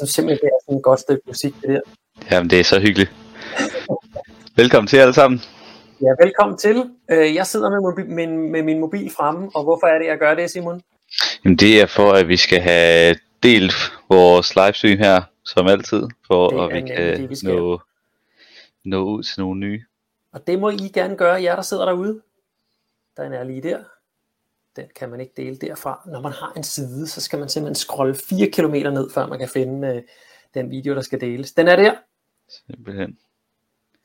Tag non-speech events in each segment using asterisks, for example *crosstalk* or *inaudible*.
synes simpelthen, det er sådan et godt stykke musik, det der. Jamen, det er så hyggeligt. Velkommen til alle sammen. Ja, velkommen til. Øh, Jeg sidder med, mobi- med, med min mobil fremme, og hvorfor er det, jeg gør det, Simon? Jamen, det er for, at vi skal have delt vores livestream her, som altid, for at vi kan det, vi skal. nå, nå ud til nogle nye. Og det må I gerne gøre, jer der sidder derude. Den er lige der. Den kan man ikke dele derfra. Når man har en side, så skal man simpelthen scrolle 4 km ned, før man kan finde øh, den video, der skal deles. Den er der. Simpelthen.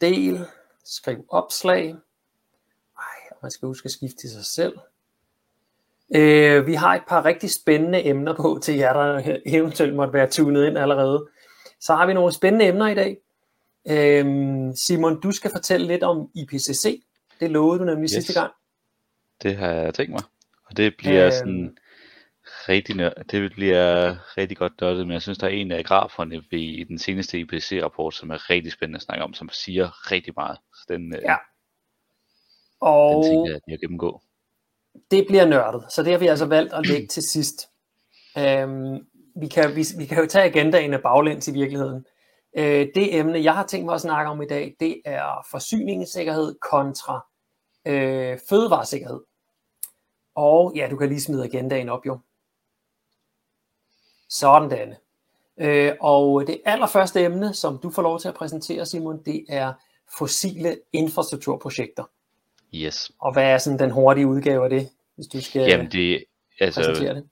Del. Skriv opslag. Ej, og man skal huske at skifte til sig selv. Øh, vi har et par rigtig spændende emner på til jer, der eventuelt måtte være tunet ind allerede. Så har vi nogle spændende emner i dag. Øhm, Simon, du skal fortælle lidt om IPCC. Det lovede du nemlig. Yes. sidste gang. Det har jeg tænkt mig. Og det bliver øhm... sådan rigtig, nør- det bliver rigtig godt nørdet, men jeg synes, der er en af graferne ved- i den seneste IPCC-rapport, som er rigtig spændende at snakke om, som siger rigtig meget. Så den, øh, Ja. den Og tænker jeg, at jeg gennemgå. det bliver nørdet, så det har vi altså valgt at lægge til sidst. Øhm, vi, kan, vi, vi kan jo tage agendaen af baglæns i virkeligheden. Øh, det emne, jeg har tænkt mig at snakke om i dag, det er forsyningssikkerhed kontra øh, fødevaresikkerhed. Og ja, du kan lige smide agendaen op jo. Sådan, Danne. Øh, og det allerførste emne, som du får lov til at præsentere, Simon, det er fossile infrastrukturprojekter. Yes. Og hvad er sådan den hurtige udgave af det, hvis du skal Jamen, det, altså, præsentere det?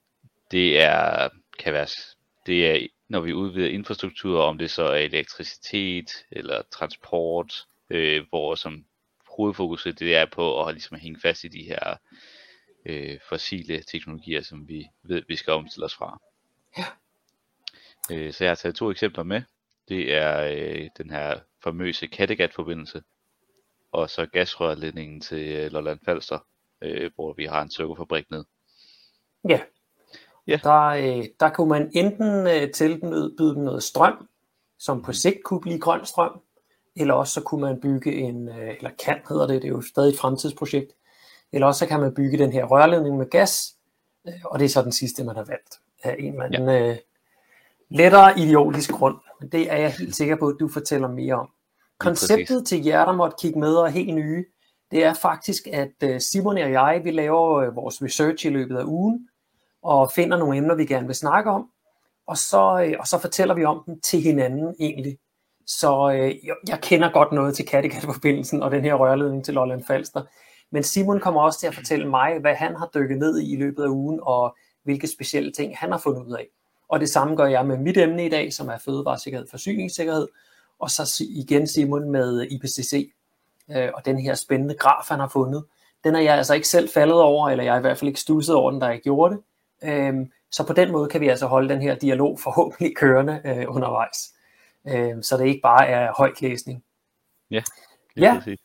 det er, kan være, det er, når vi udvider infrastruktur, om det så er elektricitet eller transport, øh, hvor som hovedfokuset det er på at ligesom hænge fast i de her øh, fossile teknologier, som vi ved, vi skal omstille os fra. Ja. Øh, så jeg har taget to eksempler med. Det er øh, den her famøse Kattegat-forbindelse, og så gasrørledningen til øh, Lolland Falster, øh, hvor vi har en sukkerfabrik ned. Ja. Ja. Der, øh, der kunne man enten øh, tilbyde dem noget strøm, som på sigt kunne blive grøn strøm, eller også så kunne man bygge en, øh, eller kan hedder det, det er jo stadig et fremtidsprojekt, eller også så kan man bygge den her rørledning med gas, øh, og det er så den sidste, man har valgt af en eller anden ja. øh, lettere idiotisk grund. Men det er jeg helt sikker på, at du fortæller mere om. Konceptet til jer, der måtte kigge med og er helt nye, det er faktisk, at øh, Simon og jeg, vi laver øh, vores research i løbet af ugen, og finder nogle emner, vi gerne vil snakke om, og så, og så fortæller vi om dem til hinanden egentlig. Så øh, jeg, jeg kender godt noget til Kattegat-forbindelsen og den her rørledning til Lolland Falster, men Simon kommer også til at fortælle mig, hvad han har dykket ned i i løbet af ugen, og hvilke specielle ting han har fundet ud af. Og det samme gør jeg med mit emne i dag, som er fødevaresikkerhed og forsyningssikkerhed, og så igen Simon med IPCC, øh, og den her spændende graf, han har fundet. Den er jeg altså ikke selv faldet over, eller jeg har i hvert fald ikke stusset over den, da jeg gjorde det. Øhm, så på den måde kan vi altså holde den her dialog forhåbentlig kørende øh, undervejs. Øhm, så det ikke bare er højt læsning. Ja. Ja. præcis.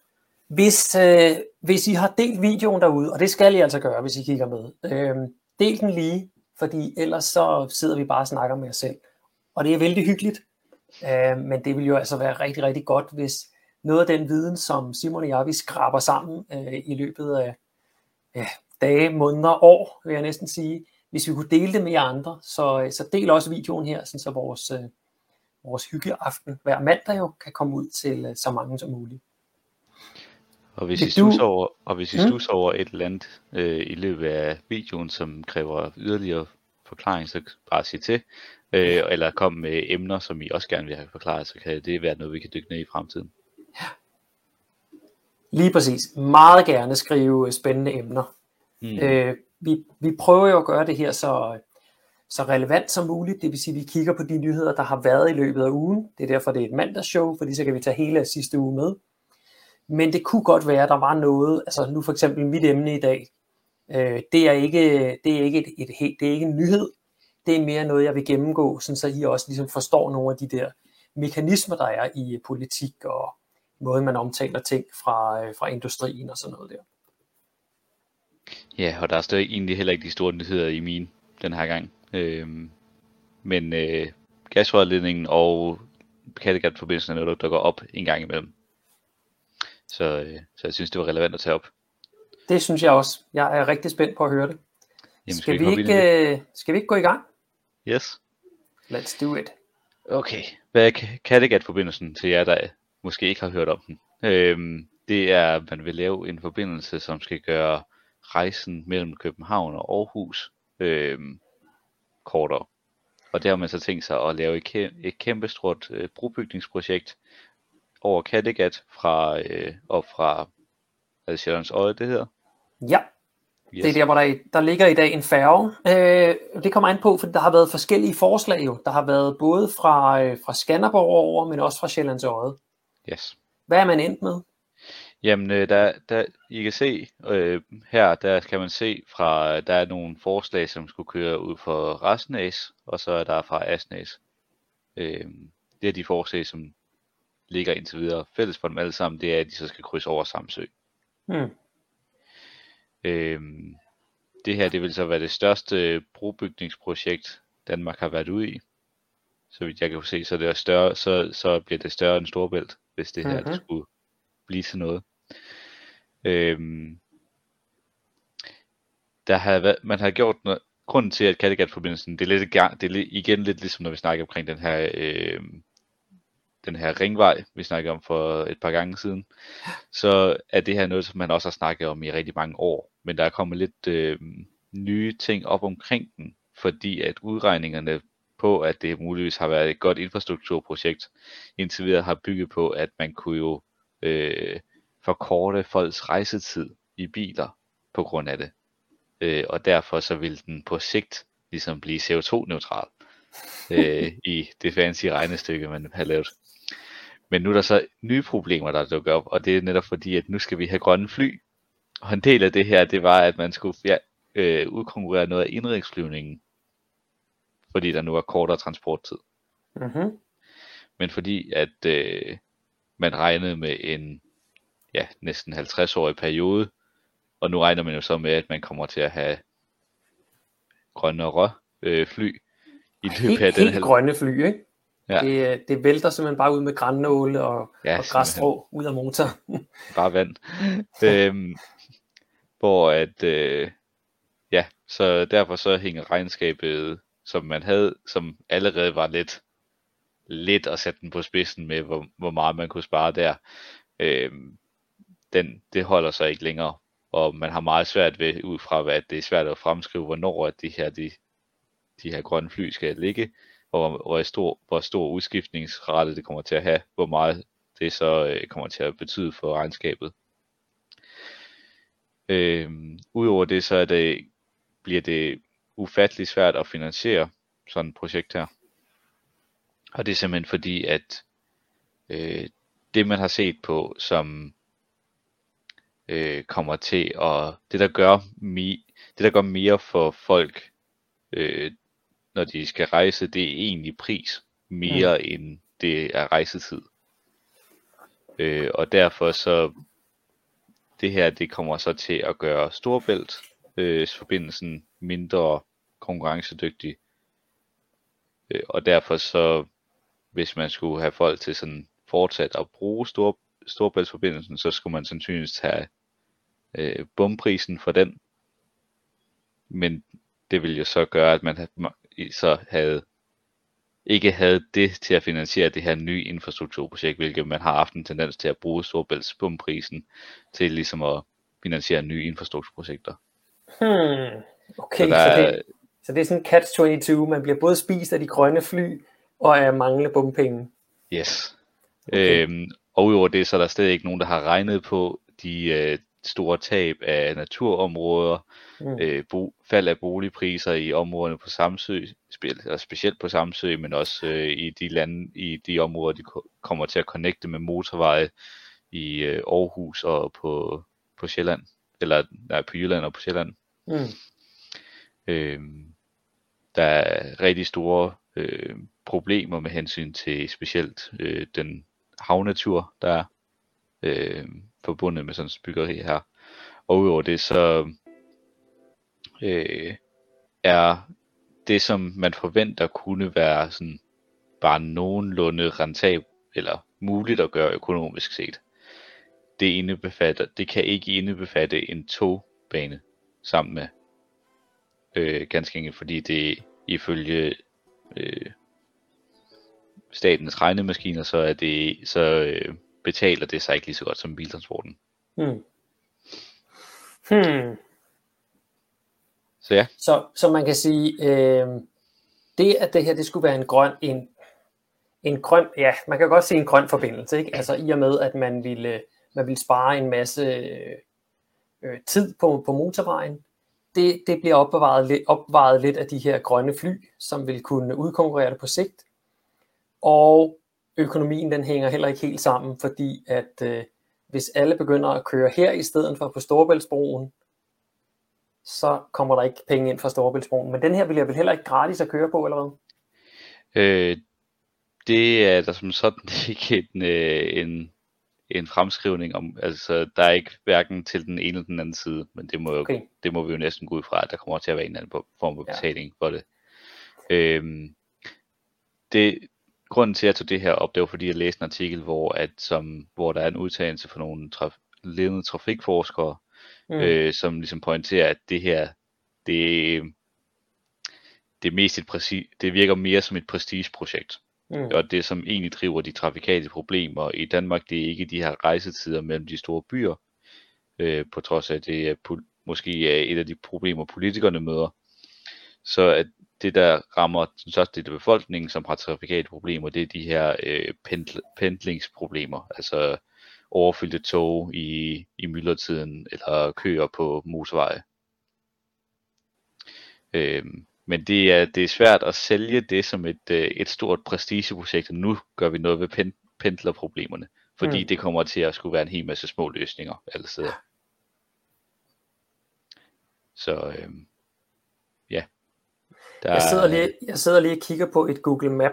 Hvis, øh, hvis I har delt videoen derude, og det skal I altså gøre, hvis I kigger med, øh, del den lige, fordi ellers så sidder vi bare og snakker med os selv. Og det er vældig hyggeligt, øh, men det vil jo altså være rigtig, rigtig godt, hvis noget af den viden, som Simon og jeg, vi skraber sammen øh, i løbet af ja, dage, måneder, år, vil jeg næsten sige, hvis vi kunne dele det med jer andre, så, så del også videoen her, sådan så vores, øh, vores hyggeaften hver mandag jo kan komme ud til øh, så mange som muligt. Og hvis Vil I du- over, og hvis I Mm. stusser over et eller andet øh, i løbet af videoen, som kræver yderligere forklaring, så bare sig til. Øh, eller kom med emner, som I også gerne vil have forklaret, så kan det være noget, vi kan dykke ned i fremtiden. Lige præcis. Meget gerne skrive spændende emner. Mm. Øh, vi, vi prøver jo at gøre det her så, så relevant som muligt. Det vil sige, at vi kigger på de nyheder, der har været i løbet af ugen. Det er derfor, det er et mandagsshow, fordi så kan vi tage hele sidste uge med. Men det kunne godt være, at der var noget, altså nu for eksempel mit emne i dag, øh, det er ikke, det er ikke, et, et, et, det er ikke en nyhed. Det er mere noget, jeg vil gennemgå, sådan så I også ligesom forstår nogle af de der mekanismer, der er i øh, politik og måden, man omtaler ting fra, øh, fra industrien og sådan noget der. Ja, og der er stadig egentlig heller ikke de store nyheder i min den her gang. Øhm, men øh, gasrørledningen og Kattegat-forbindelsen er noget, der går op en gang imellem. Så, øh, så jeg synes, det var relevant at tage op. Det synes jeg også. Jeg er rigtig spændt på at høre det. Jamen, skal, vi hoppe ind i det? ikke, øh, skal vi ikke gå i gang? Yes. Let's do it. Okay, hvad er Kattegat-forbindelsen til jer, der måske ikke har hørt om den? Øhm, det er, at man vil lave en forbindelse, som skal gøre rejsen mellem København og Aarhus øhm, kortere. Og der har man så tænkt sig at lave et, kæ- et kæmpestort øh, brobygningsprojekt over Kattegat fra, øh, og fra er det Sjællands Øje, det hedder? Ja, yes. det er der, hvor der, der ligger i dag en færge. Øh, det kommer an på, for der har været forskellige forslag jo. Der har været både fra, øh, fra Skanderborg over, men også fra Sjællands Øje. Yes. Hvad er man endt med? Jamen, øh, der, der, I kan se øh, her, der kan man se fra, der er nogle forslag, som skulle køre ud for Rastnæs, og så er der fra Asnæs. Øh, det er de forslag, som ligger indtil videre. Fælles for dem alle sammen, det er, at de så skal krydse over Samsø. Hmm. Øh, det her, det vil så være det største brobygningsprojekt, Danmark har været ude i. Så vidt jeg kan se, så, det er større, så, så bliver det større end Storbælt, hvis det her Mhm. det skulle blive til noget. Øhm, der har været, man har gjort noget, grunden til, at Kattegat-forbindelsen, det er, lidt, det er igen lidt ligesom, når vi snakker omkring den her, øh, den her ringvej, vi snakkede om for et par gange siden, så er det her noget, som man også har snakket om i rigtig mange år. Men der er kommet lidt øh, nye ting op omkring den, fordi at udregningerne på, at det muligvis har været et godt infrastrukturprojekt, indtil videre har bygget på, at man kunne jo øh, forkorte folks rejsetid i biler på grund af det. Øh, og derfor så vil den på sigt ligesom blive CO2-neutral øh, *laughs* i det fancy regnestykke, man har lavet. Men nu er der så nye problemer, der dukker op, og det er netop fordi, at nu skal vi have grønne fly. Og en del af det her, det var, at man skulle ja, øh, udkonkurrere noget af indrigsflyvningen, fordi der nu er kortere transporttid. Mm-hmm. Men fordi at øh, man regnede med en ja, næsten 50-årig periode, og nu regner man jo så med, at man kommer til at have grønnere øh, fly i løbet Helt, af den helt grønne fly, ikke? Ja. Det, øh, det vælter simpelthen bare ud med grænnåle og, Ja, og græsstrå ud af motoren. *laughs* bare vand. øhm, hvor at, øh, ja, så derfor så hænger regnskabet, som man havde, som allerede var lidt, lidt at sætte den på spidsen med, hvor, hvor meget man kunne spare der, øhm, den, det holder sig ikke længere. Og man har meget svært ved, ud fra hvad det er svært at fremskrive, hvornår at de her, de, de her grønne fly skal ligge, hvor, hvor, stor, hvor stor udskiftningsrate det kommer til at have, hvor meget det så øh, kommer til at betyde for regnskabet. Øh, Udover det, så er det, bliver det ufatteligt svært at finansiere sådan et projekt her. Og det er simpelthen fordi, at øh, det man har set på, som øh, kommer til at, det der gør, mi, det der gør mere for folk, øh, når de skal rejse, det er egentlig pris, mere mm. end det er rejsetid. Øh, og derfor så, det her, det kommer så til at gøre Storbælt øh, forbindelsen mindre konkurrencedygtig. Øh, og derfor så, hvis man skulle have folk til sådan fortsat at bruge Stor, Storbæltsforbindelsen, så skulle man sandsynligvis tage øh, bumprisen for den. Men det vil jo så gøre, at man så havde ikke havde det til at finansiere det her nye infrastrukturprojekt, hvilket man har haft en tendens til at bruge Storbælts bumprisen til ligesom at finansiere nye infrastrukturprojekter. Hmm. Okay, Så der så, det, så det er sådan catch-22. Man bliver både spist af de grønne fly og af manglende bumpenge. Yes. Okay. Øhm, og udover det, så er der stadig ikke nogen, der har regnet på de øh, store tab af naturområder, Mm. øh, bo, fald af boligpriser i områderne på Samsø, eller specielt på Samsø, men også øh, i de lande, i de områder, de ko- kommer til at connecte med motorveje i øh, Aarhus og på, på Sjælland, eller nej, på Jylland og på Sjælland. Mm. Øhm, der er rigtig store øh, problemer med hensyn til specielt øh, den havnatur, der er øh, forbundet med sådan et byggeri her. Og udover det, så øh, er det, som man forventer kunne være sådan bare nogenlunde rentabelt eller muligt at gøre økonomisk set. Det, indebefatter, det kan ikke indebefatte en togbane sammen med øh, ganske enkelt, fordi det ifølge øh, statens regnemaskiner, så, er det, så øh, betaler det sig ikke lige så godt som biltransporten. Hmm. Hmm. Så ja. Så, så man kan sige, øh, det at det her det skulle være en grøn, en, en grøn, ja, man kan godt sige en grøn forbindelse, ikke? Altså i og med, at man ville, man ville spare en masse øh, tid på, på motorvejen, det, det bliver opbevaret, opvejet lidt af de her grønne fly, som vil kunne udkonkurrere det på sigt. Og økonomien den hænger heller ikke helt sammen, fordi at øh, hvis alle begynder at køre her i stedet for på Storebæltsbroen, så kommer der ikke penge ind fra Storebæltsbroen. Men den her vil jeg vel heller ikke gratis at køre på, eller hvad? Øh, det er der som sådan *laughs* ikke en, øh, en, en fremskrivning om. Altså, der er ikke hverken til den ene eller den anden side, men det må, okay. det må vi jo næsten gå ud fra, at der kommer til at være en anden form for betaling ja. for det. Øhm, det. Grunden til, at jeg tog det her op, det var fordi, jeg læste en artikel, hvor, at, som, hvor der er en udtalelse for nogle traf- ledende trafikforskere, mm. øh, som ligesom pointerer, at det her, det, det, er mest et præcis, det virker mere som et prestigeprojekt. Mm. Og det, som egentlig driver de trafikale problemer i Danmark, det er ikke de her rejsetider mellem de store byer, øh, på trods af, at det er måske er et af de problemer, politikerne møder. Så at det, der rammer den største del af befolkningen, som har trafikale problemer, det er de her øh, pendl- pendlingsproblemer, altså overfyldte tog i, i myldretiden, eller køer på motorveje. Øhm, men det er, det er svært at sælge det som et, øh, et stort prestigeprojekt, og nu gør vi noget ved pen, pendlerproblemerne, fordi mm. det kommer til at skulle være en hel masse små løsninger alle steder. Så ja. Der jeg, sidder lige, jeg sidder lige og kigger på et Google Map,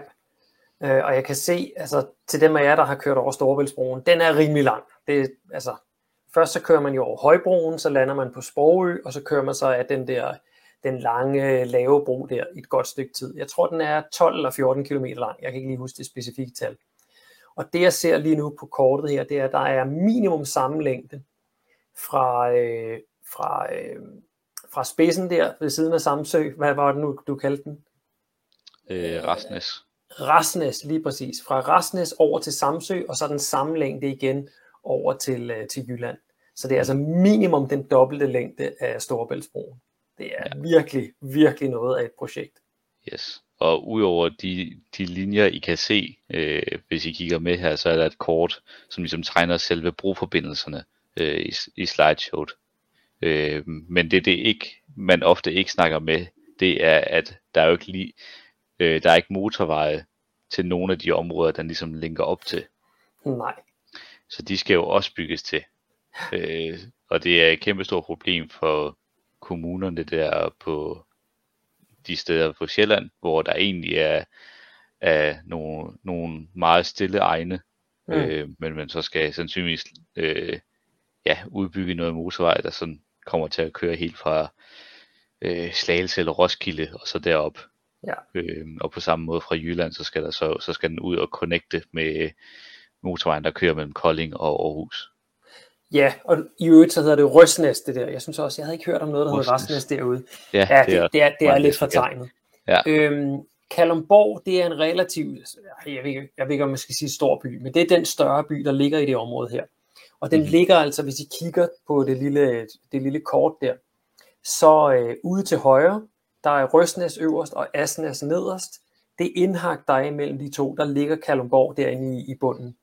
øh, og jeg kan se, altså til dem af jer, der har kørt over Storebæltsbroen, den er rimelig lang. Det, altså, først så kører man jo over Højbroen, så lander man på Sprogø, og så kører man så af den der den lange, lave bro der i et godt stykke tid. Jeg tror, den er 12 eller 14 km lang. Jeg kan ikke lige huske det specifikke tal. Og det, jeg ser lige nu på kortet her, det er, at der er minimum samme længde fra, øh, fra, øh, fra spidsen der ved siden af Samsø. Hvad var det nu, du kaldte den? Øh, Rastnes. Rastnes, lige præcis. Fra Rastnes over til Samsø, og så den samme længde igen over til, øh, til Jylland. Så det er altså minimum den dobbelte længde af Storebæltsbroen. Det er ja. virkelig, virkelig noget af et projekt. Yes. Og udover de, de linjer, I kan se, øh, hvis I kigger med her, så er der et kort, som ligesom tegner selve broforbindelserne øh, i, i slideshowet. Øh, men det, det ikke, man ofte ikke snakker med, det er, at der er jo ikke lige, øh, der er ikke motorveje til nogle af de områder, der ligesom linker op til. Nej. Så de skal jo også bygges til. Øh, og det er et kæmpe stort problem for kommunerne der på de steder på Sjælland, hvor der egentlig er, er nogle, nogle meget stille egne, mm. øh, men man så skal sandsynligvis øh, ja, udbygge noget motorvej, der sådan kommer til at køre helt fra øh, Slagelse eller Roskilde og så derop. Ja. Øh, og på samme måde fra Jylland, så skal, der så, så skal den ud og connecte med motorvejen, der kører mellem Kolding og Aarhus. Ja, og i øvrigt så hedder det Røsnæs, det der. Jeg synes også, jeg havde ikke hørt om noget, der hedder Røsnæs derude. Ja, ja det, det, er, det er, det er lidt fortegnet. Ja. Øhm, Kalumborg, det er en relativt, jeg ved, jeg ved ikke, om man skal sige stor by, men det er den større by, der ligger i det område her. Og den mm. ligger altså, hvis I kigger på det lille, det lille kort der, så øh, ude til højre, der er Røsnæs øverst og Asnæs nederst. Det indhak, der er imellem de to, der ligger Kalumborg derinde i, i bunden.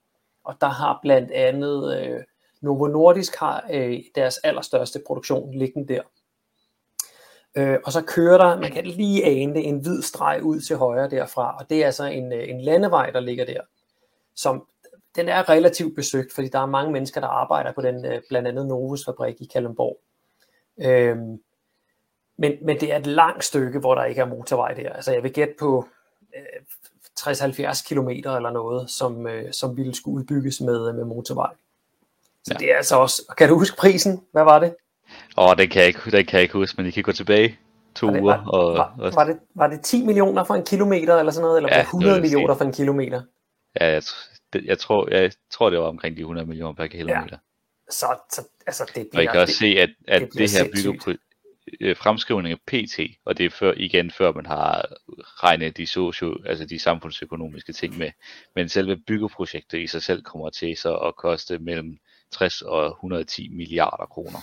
Og der har blandt andet øh, Novo Nordisk har øh, deres allerstørste produktion liggende der. Øh, og så kører der, man kan lige ane det, en hvid streg ud til højre derfra, og det er altså en, øh, en landevej, der ligger der, som den er relativt besøgt, fordi der er mange mennesker, der arbejder på den, øh, blandt andet Novus fabrik i Kalundborg. Øh, men, men det er et langt stykke, hvor der ikke er motorvej der. Altså jeg vil gætte på øh, 60-70 km eller noget, som, øh, som ville skulle udbygges med, med motorvej. Så ja. det er altså også... Kan du huske prisen? Hvad var det? Åh, oh, den kan jeg ikke, den kan jeg ikke huske, men I kan gå tilbage to var det, uger. Var, og, var, var, det, var det 10 millioner for en kilometer, eller sådan noget? Eller ja, 100 millioner for en kilometer? Ja, jeg, det, jeg, tror, jeg tror, det var omkring de 100 millioner per kilometer. Ja. Så, så altså, det bliver... Og I kan også det, se, at, at det, det her bygger på, øh, fremskrivninger PT, og det er før, igen før man har regnet de, socio, altså de samfundsøkonomiske ting med, men selve byggeprojektet i sig selv kommer til så at koste mellem 60 og 110 milliarder kroner.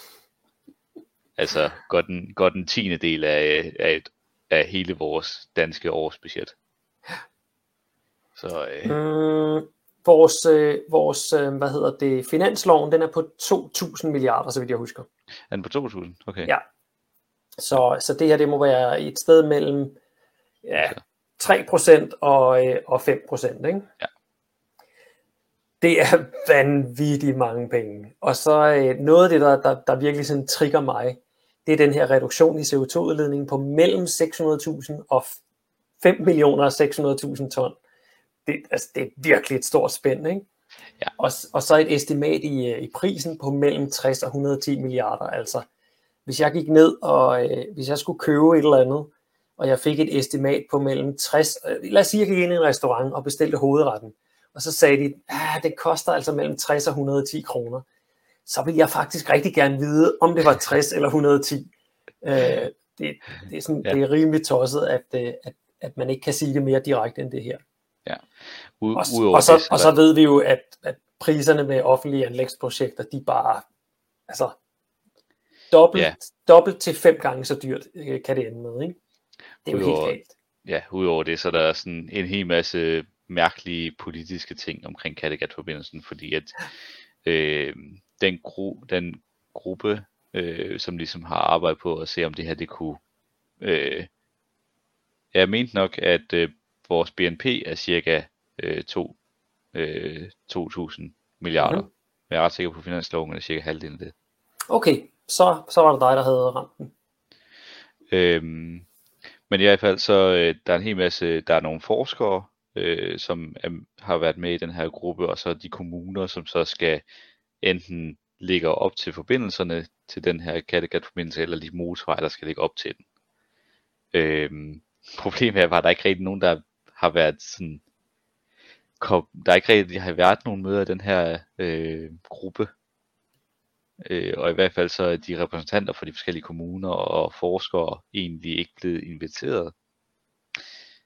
Altså godt en, godt en tiende del af, af, et, af hele vores danske årsbudget. Så, øh... mm, vores, øh, vores øh, hvad hedder det, finansloven, den er på 2.000 milliarder, så vidt jeg husker. Er den på 2.000? Okay. Ja. Så, så det her, det må være et sted mellem ja, 3% og, øh, og 5%, ikke? Ja. Det er vanvittigt mange penge. Og så øh, noget af det, der, der, der virkelig sådan trigger mig, det er den her reduktion i CO2-udledningen på mellem 600.000 og 5 millioner og 600.000 ton. Det, altså, det er virkelig et stort spænd, ikke? Ja. Og, og så et estimat i, øh, i prisen på mellem 60 og 110 milliarder. Altså, hvis jeg gik ned, og øh, hvis jeg skulle købe et eller andet, og jeg fik et estimat på mellem 60, øh, lad os sige, jeg gik ind i en restaurant og bestilte hovedretten, og så sagde de, at ah, det koster altså mellem 60 og 110 kroner så vil jeg faktisk rigtig gerne vide, om det var 60 eller 110. Øh, det, det, er sådan, ja. det er rimelig tosset, at, øh, at, at man ikke kan sige det mere direkte end det her. Ja. U- og, og, så, det, og så ved vi jo, at, at priserne med offentlige anlægsprojekter, de bare, altså, dobbelt, ja. dobbelt til fem gange så dyrt øh, kan det ende med, ikke? Det er jo udover, helt galt. Ja, udover det, så er der sådan en hel masse mærkelige politiske ting omkring Kattegat-forbindelsen, fordi at øh, den, gru, den gruppe, øh, som ligesom har arbejdet på at se, om det her det kunne... Øh, jeg mente nok, at øh, vores BNP er cirka øh, 2, øh, 2.000 milliarder. Mm. Men jeg er ret sikker på, at finansloven er cirka halvdelen af det. Okay, så, så var det dig, der havde ramt den. Øhm, men i hvert fald, så øh, der er en hel masse, der er nogle forskere, øh, som er, har været med i den her gruppe, og så de kommuner, som så skal enten ligger op til forbindelserne til den her Kattegat-forbindelse, eller de motorveje, der skal ligge op til den. Øhm, *laughs* problemet er bare, at der ikke rigtig nogen, der har været sådan, kom, der er ikke rigtig har været nogen møder i den her øh, gruppe. Øh, og i hvert fald så er de repræsentanter for de forskellige kommuner og forskere egentlig ikke blevet inviteret.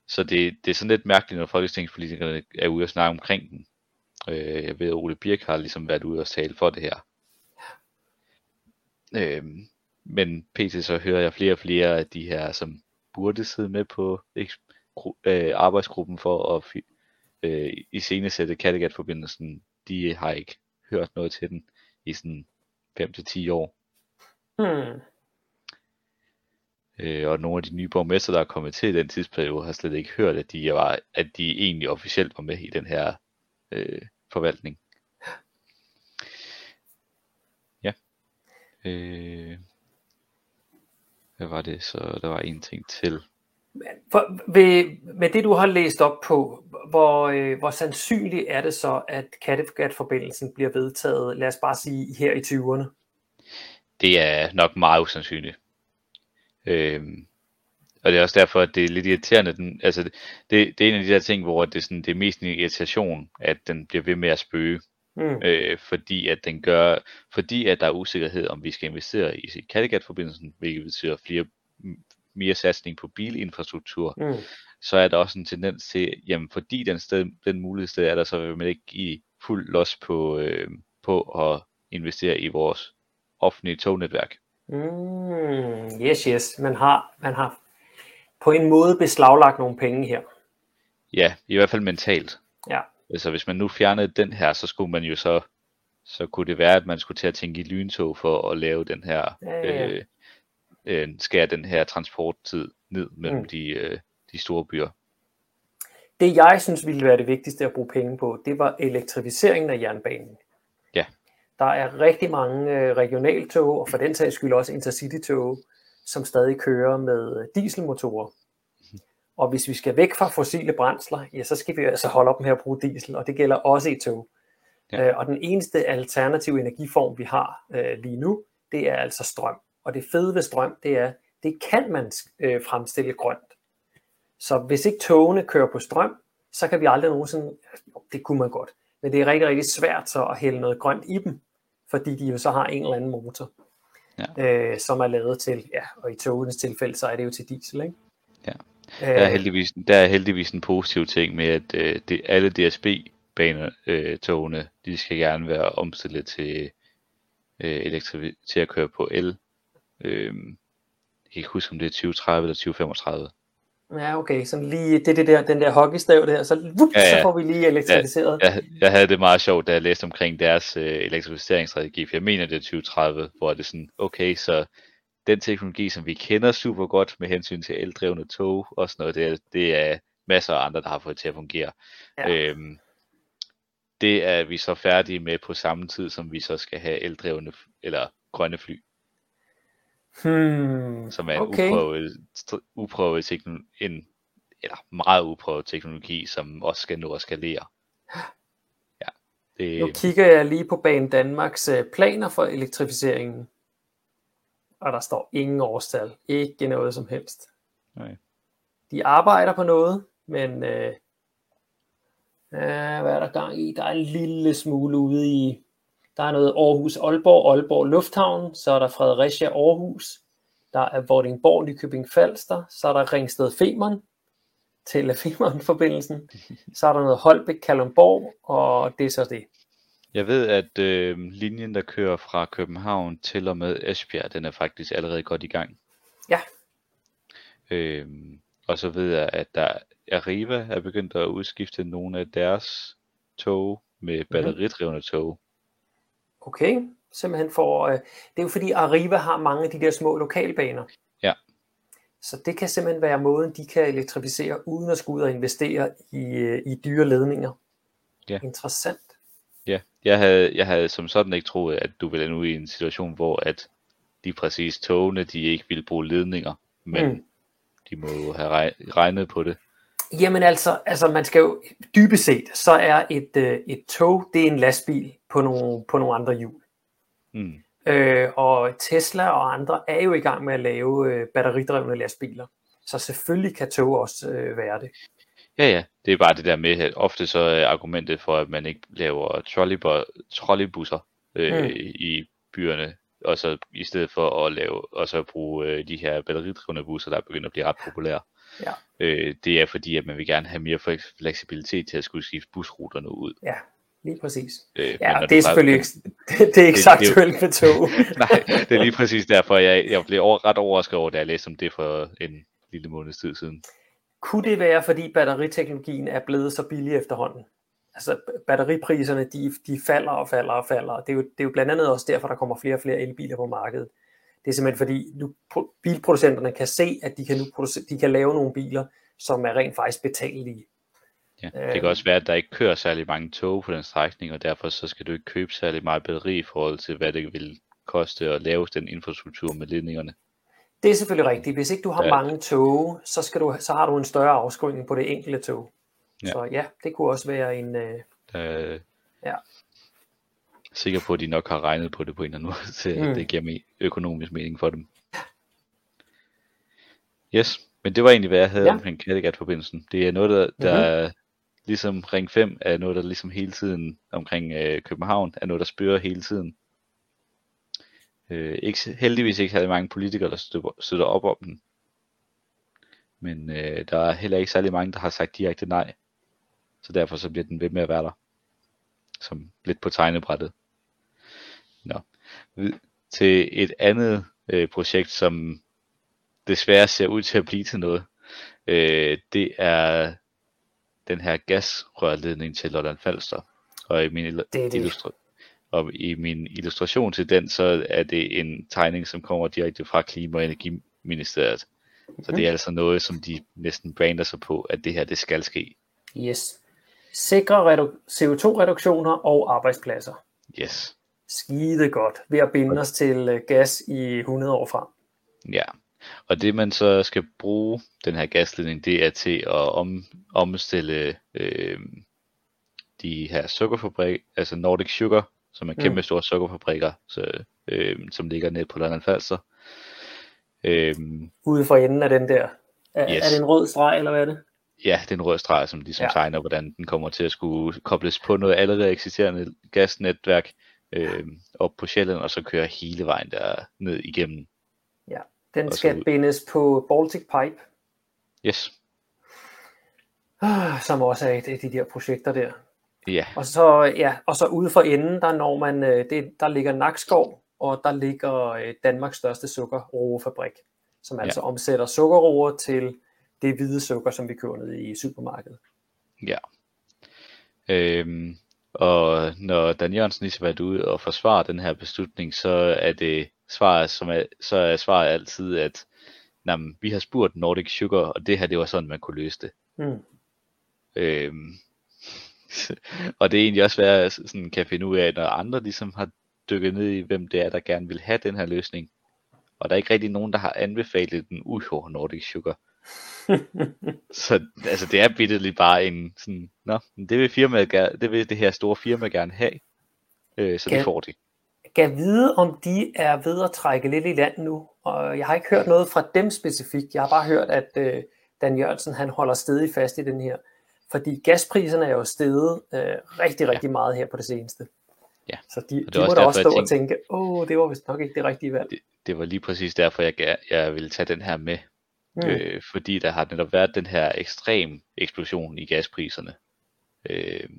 Så det, det er sådan lidt mærkeligt, når folketingspolitikerne er ude og snakke omkring den. Øh, jeg ved, at Ole Birk har ligesom været ude og tale for det her. Øh, men pt. så hører jeg flere og flere af de her, som burde sidde med på øh, arbejdsgruppen for at øh, iscenesætte Kattegat-forbindelsen, de har ikke hørt noget til den i sådan 5-10 år. Hmm. Øh, og nogle af de nye borgmester, der er kommet til i den tidsperiode, har slet ikke hørt, at de, var, at de egentlig officielt var med i den her øh, forvaltning. Ja. Øh, hvad var det så? Der var en ting til. For, ved, med det du har læst op på, hvor, øh, hvor sandsynligt er det så, at Kattegat-forbindelsen bliver vedtaget, lad os bare sige, her i 20'erne? Det er nok meget usandsynligt. Øhm, og det er også derfor, at det er lidt irriterende. Den, altså, det, det, er en af de der ting, hvor det er, sådan, det er mest en irritation, at den bliver ved med at spøge. Mm. Øh, fordi at den gør, fordi at der er usikkerhed om vi skal investere i Kattegat-forbindelsen, hvilket betyder flere, mere satsning på bilinfrastruktur, mm. så er der også en tendens til, jamen fordi den, sted, den mulighed sted er der, så vil man ikke give fuld los på, øh, på at investere i vores offentlige tognetværk. Mm, yes, yes. Man har, man har på en måde beslaglagt nogle penge her. Ja, i hvert fald mentalt. Ja. Altså hvis man nu fjernede den her, så skulle man jo så, så kunne det være, at man skulle til at tænke i lyntog for at lave den her, ja, ja. Øh, øh, skære den her transporttid ned mellem mm. de, øh, de store byer. Det jeg synes ville være det vigtigste at bruge penge på, det var elektrificeringen af jernbanen. Ja. Der er rigtig mange øh, regionaltog, og for den sags skyld også intercity-tog, som stadig kører med dieselmotorer. Og hvis vi skal væk fra fossile brændsler, ja, så skal vi altså holde op med at bruge diesel, og det gælder også i tog. Ja. Øh, og den eneste alternative energiform, vi har øh, lige nu, det er altså strøm. Og det fede ved strøm, det er, det kan man øh, fremstille grønt. Så hvis ikke togene kører på strøm, så kan vi aldrig nogensinde, det kunne man godt, men det er rigtig, rigtig svært så at hælde noget grønt i dem, fordi de jo så har en eller anden motor. ja. øh, som er lavet til, ja, og i togenes tilfælde, så er det jo til diesel, ikke? Ja. Der er, øh. heldigvis, der er heldigvis en positiv ting med, at øh, det, alle DSB-baner, øh, de skal gerne være omstillet til, øh, elektri- til at køre på el. Øh, jeg kan ikke huske, om det er 2030 eller 2035. Ja, okay, så lige det, det der, den der hockeystav der, så, vup, ja, ja. så får vi lige elektrificeret. Ja, jeg, jeg havde det meget sjovt, da jeg læste omkring deres øh, elektrificeringsstrategi, for jeg mener, det er 2030, hvor det er sådan, okay, så den teknologi, som vi kender super godt med hensyn til eldrevne tog og sådan noget, det er, det er masser af andre, der har fået til at fungere. Ja. Øhm, det er vi så færdige med på samme tid, som vi så skal have eldrevne eller grønne fly. Hmm, som er en okay. uprøvet, uprøvet teknologi, en eller meget uprøvet teknologi, som også skal nå at skalere. Ja, det... Nu kigger jeg lige på Bane Danmarks øh, planer for elektrificeringen, og der står ingen årstal, ikke noget som helst. Nej. De arbejder på noget, men øh, øh, hvad er der gang i? Der er en lille smule ude i der er noget Aarhus Aalborg, Aalborg Lufthavn, så er der Fredericia Aarhus, der er Vordingborg Nykøbing Falster, så er der Ringsted Femern til Femern-forbindelsen, så er der noget Holbæk Kalundborg, og det er så det. Jeg ved, at øh, linjen, der kører fra København til og med Esbjerg, den er faktisk allerede godt i gang. Ja. Øh, og så ved jeg, at der Arriva er begyndt at udskifte nogle af deres tog med mhm. batteridrevne tog. Okay, simpelthen for, øh, det er jo fordi Arriva har mange af de der små lokalbaner. Ja. Så det kan simpelthen være måden, de kan elektrificere, uden at skulle ud og investere i, øh, i dyre ledninger. Ja. Interessant. Ja, jeg havde, jeg havde som sådan ikke troet, at du ville ende i en situation, hvor at de præcis togene, de ikke ville bruge ledninger, men mm. de må jo have regnet på det. Jamen altså, altså man skal jo dybest set, så er et, øh, et tog, det er en lastbil på nogle, på nogle andre hjul. Mm. Øh, og Tesla og andre er jo i gang med at lave øh, batteridrevne lastbiler. Så selvfølgelig kan tog også øh, være det. Ja, ja. Det er bare det der med, at ofte så er argumentet for, at man ikke laver trolleybusser øh, mm. i byerne, og så i stedet for at lave, og så bruge øh, de her batteridrevne busser, der er begyndt at blive ret populære. Ja. Øh, det er fordi, at man vil gerne have mere fleksibilitet til at skulle skifte busruterne ud. Ja, lige præcis. Øh, ja, det er selvfølgelig ikke, *laughs* det, det er ikke det, aktuelt med tog. *laughs* Nej, det er lige præcis derfor, jeg, jeg blev over, ret overrasket over, da jeg læste om det for en lille måneds tid siden. Kunne det være, fordi batteriteknologien er blevet så billig efterhånden? Altså batteripriserne, de, de falder og falder og falder. Det er, jo, det er jo blandt andet også derfor, der kommer flere og flere elbiler på markedet. Det er simpelthen fordi, nu bilproducenterne kan se, at de kan, nu de kan lave nogle biler, som er rent faktisk betalelige. Ja, det kan også være, at der ikke kører særlig mange tog på den strækning, og derfor så skal du ikke købe særlig meget batteri i forhold til, hvad det vil koste at lave den infrastruktur med ledningerne. Det er selvfølgelig rigtigt. Hvis ikke du har ja. mange tog, så, skal du, så har du en større afskrivning på det enkelte tog. Ja. Så ja, det kunne også være en... Øh, der, ja sikker på, at de nok har regnet på det på en eller anden måde, *laughs* til mm. det giver me- økonomisk mening for dem. Yes, men det var egentlig, hvad jeg havde ja. omkring Kattegat-forbindelsen. Det er noget, der, der mm-hmm. ligesom Ring 5 er noget, der ligesom hele tiden omkring øh, København, er noget, der spørger hele tiden. Øh, ikke, heldigvis ikke havde mange politikere, der støtter, støtter op om den. Men øh, der er heller ikke særlig mange, der har sagt direkte nej. Så derfor så bliver den ved med at være der. Som lidt på tegnebrættet. Til et andet øh, projekt, som desværre ser ud til at blive til noget. Øh, det er den her gasrørledning til Lolland Falster. Og i min, det det. Illustra- og i min illustration til den, så er det en tegning, som kommer direkte fra Klima- og Energiministeriet. Mm-hmm. Så det er mhm. altså noget, som de næsten brander sig på, at det her, det skal ske. Yes. Sikre redu- CO2-reduktioner og arbejdspladser. Yes skide godt ved at binde os til øh, gas i 100 år frem. Ja, og det man så skal bruge den her gasledning, det er til at om, omstille øh, de her sukkerfabrik, altså Nordic Sugar, som er mm. kæmpe store sukkerfabrikker, så, øh, som ligger nede på Lolland Falster. Øh, Ude for enden af den der. Er, yes. er det en rød streg, eller hvad er det? Ja, det er en rød streg, som ligesom ja. tegner, hvordan den kommer til at skulle kobles på noget allerede eksisterende gasnetværk, øh, op på Sjælland, og så køre hele vejen der ned igennem. Ja, den skal ud. bindes på Baltic Pipe, Yes. ah, som også er et af de der projekter der. Ja, Og så, ja, og så ude for enden, der når man, øh, det, der ligger Nakskov, og der ligger øh, Danmarks største sukkerroefabrik, som altså omsætter sukkerroer til det hvide sukker, som vi køber ned i supermarkedet. ja. Øhm, og når Dan Jørgensen lige har været ude og forsvare den her beslutning, så er det svaret, som er, så er svaret altid, at jamen, vi har spurgt Nordic Sugar, og det her, det var sådan, man kunne løse det. Mm. Øhm, *laughs* og det er egentlig også værd, at sådan kan finde ud af, når andre ligesom har dykket ned i, hvem det er, der gerne vil have den her løsning. Og der er ikke rigtig nogen, der har anbefalet den ud over Nordic Sugar. *laughs* Så altså, det er bitterligt bare en sådan, nå, det vil, firmaet gerne, det vil det her store firma gerne have, øh, så Ja. det får de. Kan vide, om de er ved at trække lidt i land nu, og jeg har ikke hørt noget fra dem specifikt. Jeg har bare hørt, at øh, Dan Jørgensen han holder stedig fast i den her. Fordi gaspriserne er jo steget øh, rigtig, rigtig meget her på det seneste. Ja, Så de, og det de må også da også stå og tænkte- tænke, åh, det var vist nok ikke det rigtige valg. Det, det var lige præcis derfor, jeg, jeg ville tage den her med. Mm. Øh, fordi der har netop været den her ekstrem eksplosion i gaspriserne. Øh,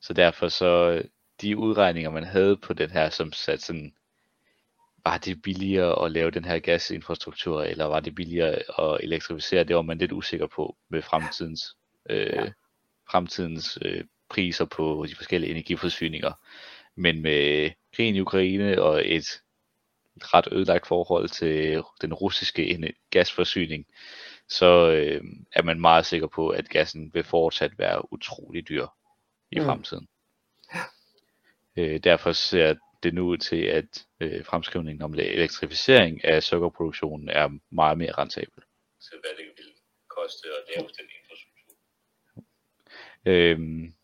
så derfor så de udregninger, man havde på den her, som sat sådan, var det billigere at lave den her gasinfrastruktur, eller var det billigere at elektrificere, det var man lidt usikker på med fremtidens, øh, ja. fremtidens øh, priser på de forskellige energiforsyninger. Men med krigen i Ukraine og et ret ødelagt forhold til den russiske gasforsyning, så øh, er man meget sikker på, at gassen vil fortsat være utrolig dyr i Mm. fremtiden. Øh, derfor ser det nu ud til, at øh, fremskrivningen om elektrificering af sukkerproduktionen er meget mere rentabel. Så hvad det vil koste at lave den infrastruktur. Øhm,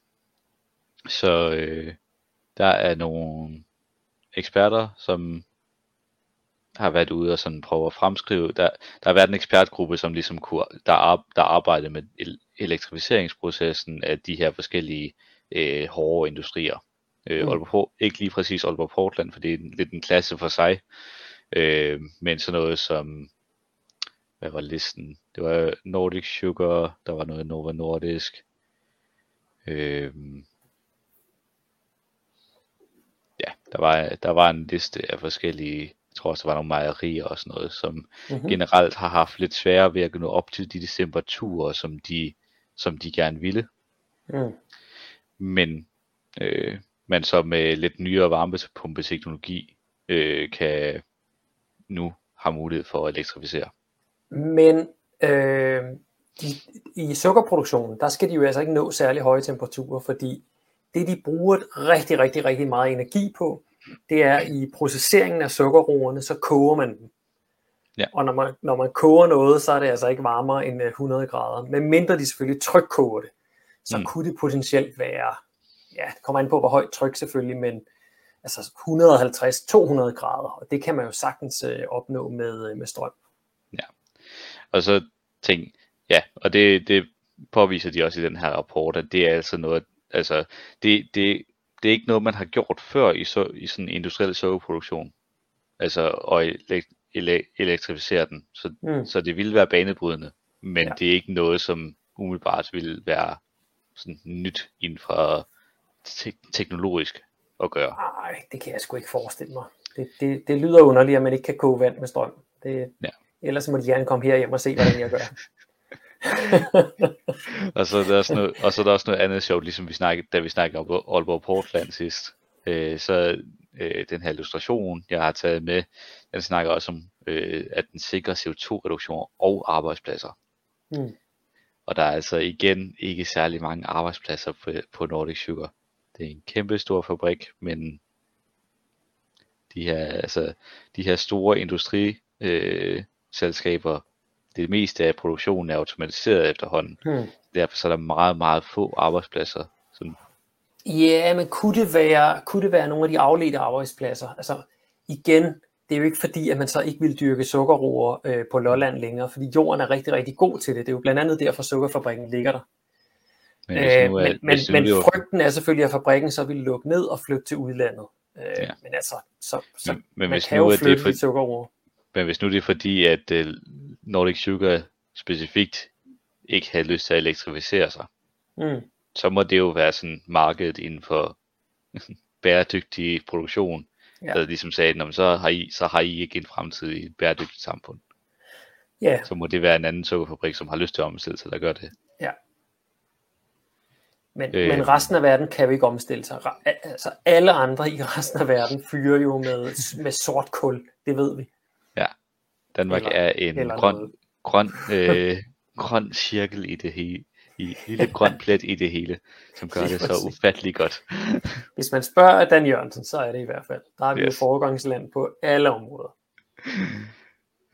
så øh, der er nogle eksperter, som har været ude og sådan prøve at fremskrive. Der, der har været en ekspertgruppe, som ligesom kunne, der, der arbejder med el- elektrificeringsprocessen af de her forskellige øh, hårde industrier. Øh, Mm. Aalborg, ikke lige præcis Aalborg Portland, for det er en, lidt en klasse for sig, øh, men sådan noget som, hvad var listen? Det var Nordic Sugar, der var noget Nova Nordisk, øh, ja, der var, der var en liste af forskellige, tror også, der var nogle mejerier og sådan noget, som Mm-hmm. generelt har haft lidt sværere ved at nå op til de temperaturer, som de, som de gerne ville. Mm. Men øh, man så med lidt nyere varmepumpeteknologi øh, kan nu have mulighed for at elektrificere. Men øh, de, i sukkerproduktionen, der skal de jo altså ikke nå særlig høje temperaturer, fordi det de bruger rigtig, rigtig, rigtig meget energi på, det er i processeringen af sukkerroerne, så koger man dem. Ja. Og når man, når man koger noget, så er det altså ikke varmere end øh, 100 grader. Men mindre de selvfølgelig trykkoger det, så mm. Kunne det potentielt være, ja, det kommer an på, hvor højt tryk selvfølgelig, men altså 150-200 grader, og det kan man jo sagtens øh, opnå med, øh, med strøm. Og så tænk, ja, og det, det påviser de også i den her rapport, at det er altså noget, altså det, det, det er ikke noget, man har gjort før i, så, i sådan en industriel sukkerproduktion. Altså at ele, ele, elektrificere den. Så, Mm. så det ville være banebrydende, men Ja. det er ikke noget, som umiddelbart vil være sådan nyt inden for te- teknologisk at gøre. Nej, det kan jeg sgu ikke forestille mig. Det, det, det lyder underligt, at man ikke kan koge vand med strøm. Det, Ja. Ellers må de gerne komme her hjem og se, hvordan jeg gør. *laughs* *laughs* Og så er der også noget, og så er der også noget andet sjovt, ligesom vi snakkede, da vi snakkede om Aalborg Portland sidst. Øh, så øh, den her illustration, jeg har taget med, den snakker også om, øh, at den sikrer CO2-reduktion og arbejdspladser. Mm. Og der er altså igen ikke særlig mange arbejdspladser på, på Nordic Sugar. Det er en kæmpe stor fabrik, men de her, altså, de her store industriselskaber, øh, selskaber, det meste af produktionen er automatiseret efterhånden. Hmm. Derfor så er der meget, meget få arbejdspladser. Sådan, Ja, men kunne det, være, kunne det være nogle af de afledte arbejdspladser? Altså igen, det er jo ikke fordi, at man så ikke vil dyrke sukkerroer øh, på Lolland længere, fordi jorden er rigtig, rigtig god til det. Det er jo blandt andet derfor, sukkerfabrikken ligger der. Men, øh, men, men, men frygten er selvfølgelig, at fabrikken så vil lukke ned og flytte til udlandet. Øh, ja. Men altså, så, så men, men man hvis kan nu jo flytte det for, over. Men hvis nu det er fordi, at uh, Nordic Sugar specifikt ikke havde lyst til at elektrificere sig, mm. så må det jo være sådan markedet inden for *laughs* bæredygtig produktion, ja. der ligesom sagde, så har, I, så har I ikke en fremtid i et bæredygtigt samfund. Ja. Så må det være en anden sukkerfabrik, som har lyst til at omstille sig, der gør det. Ja. Men, øh, men resten af verden kan jo ikke omstille sig. Altså alle andre i resten af verden fyrer jo med, med sort kul, det ved vi. Danmark eller, er en grøn, grøn, *laughs* øh, grøn cirkel i det hele. I lille grøn plet i det hele, som gør det så ufatteligt godt. *laughs* Hvis man spørger Dan Jørgensen, så er det i hvert fald. Der er vi yes. foregangsland på alle områder. *laughs*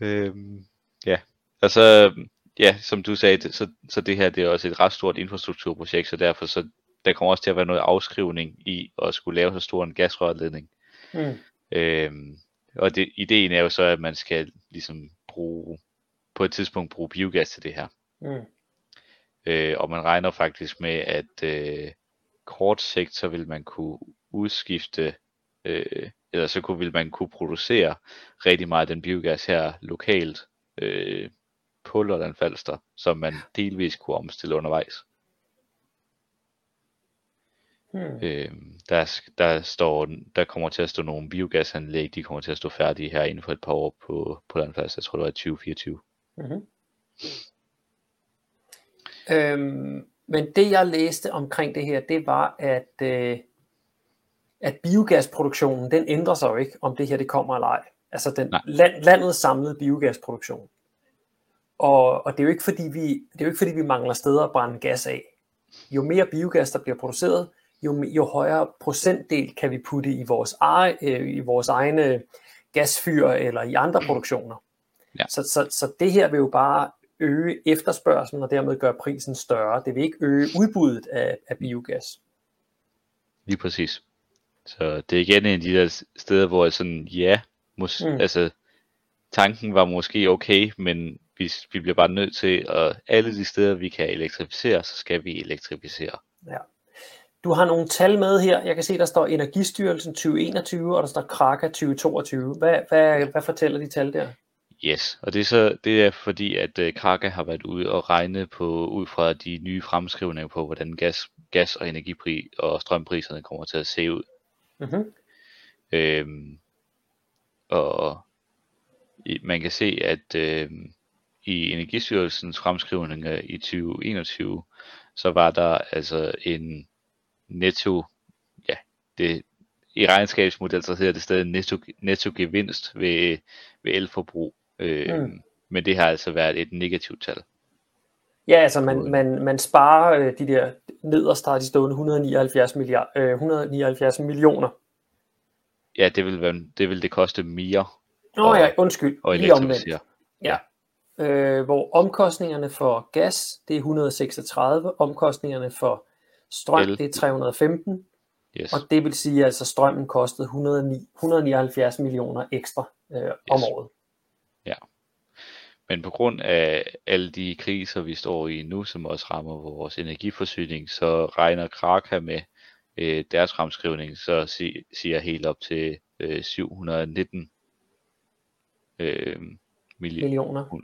Øhm, ja, og så ja, som du sagde, så, så det her det er også et ret stort infrastrukturprojekt, så derfor så der kommer også til at være noget afskrivning i at skulle lave så stor en gasrørledning. Mm. Øhm, og det, ideen er jo så, at man skal ligesom bruge, på et tidspunkt bruge biogas til det her. Mm. Øh, og man regner faktisk med, at øh, kort sigt, så vil man kunne udskifte, øh, eller så kunne, vil man kunne producere rigtig meget af den biogas her lokalt, øh, på Lolland Falster, som man delvis kunne omstille undervejs. Hmm. Øh, der, der, står, der kommer til at stå nogle biogasanlæg, de kommer til at stå færdige her inden for et par år på, på Landfalster. Jeg tror det var 2024. Mm-hmm. Øhm, men det jeg læste omkring det her, det var, at, øh, at biogasproduktionen, den ændrer sig jo ikke, om det her det kommer eller ej. Altså den land, landets samlede biogasproduktion. Og, og det er jo ikke fordi vi, det er jo ikke fordi vi mangler steder at brænde gas af. Jo mere biogas der bliver produceret, jo, jo højere procentdel kan vi putte i vores, ege, øh, i vores egne gasfyr eller i andre produktioner. Ja. Så, så, så det her vil jo bare øge efterspørgselen og dermed gøre prisen større. Det vil ikke øge udbuddet af, af biogas. Lige præcis. Så det er igen en af de der steder, hvor jeg sådan, ja, mås- mm. altså tanken var måske okay, men vi, vi bliver bare nødt til, at alle de steder, vi kan elektrificere, så skal vi elektrificere. Ja. Du har nogle tal med her. Jeg kan se, der står Energistyrelsen 2021, og der står Kraka 2022. Hvad, hvad, hvad fortæller de tal der? Yes, og det er, så, det er fordi, at uh, Kraka har været ude og regne på, ud fra de nye fremskrivninger på, hvordan gas, gas og energipris og strømpriserne kommer til at se ud. Mm-hmm. Øhm, og man kan se, at øhm, i Energistyrelsens fremskrivninger i 2021, så var der altså en netto, ja, det, i regnskabsmodel så hedder det stadig netto, netto gevinst ved, ved elforbrug, øh, mm. men det har altså været et negativt tal. Ja, altså man, man, man sparer øh, de der nederst har de stående 179, milliard, øh, 179 millioner. Ja, det vil, være, det vil det koste mere. Åh oh, ja, undskyld, og lige omvendt. Ja, øh, hvor omkostningerne for gas, det er 136, omkostningerne for strøm, El. det er 315, yes. og det vil sige, at altså, strømmen kostede 109, 179 millioner ekstra øh, yes. om året. Ja. Men på grund af alle de kriser, vi står i nu, som også rammer vores energiforsyning, så regner Kraka med øh, deres fremskrivning, så si, siger helt op til øh, 719 øh, millioner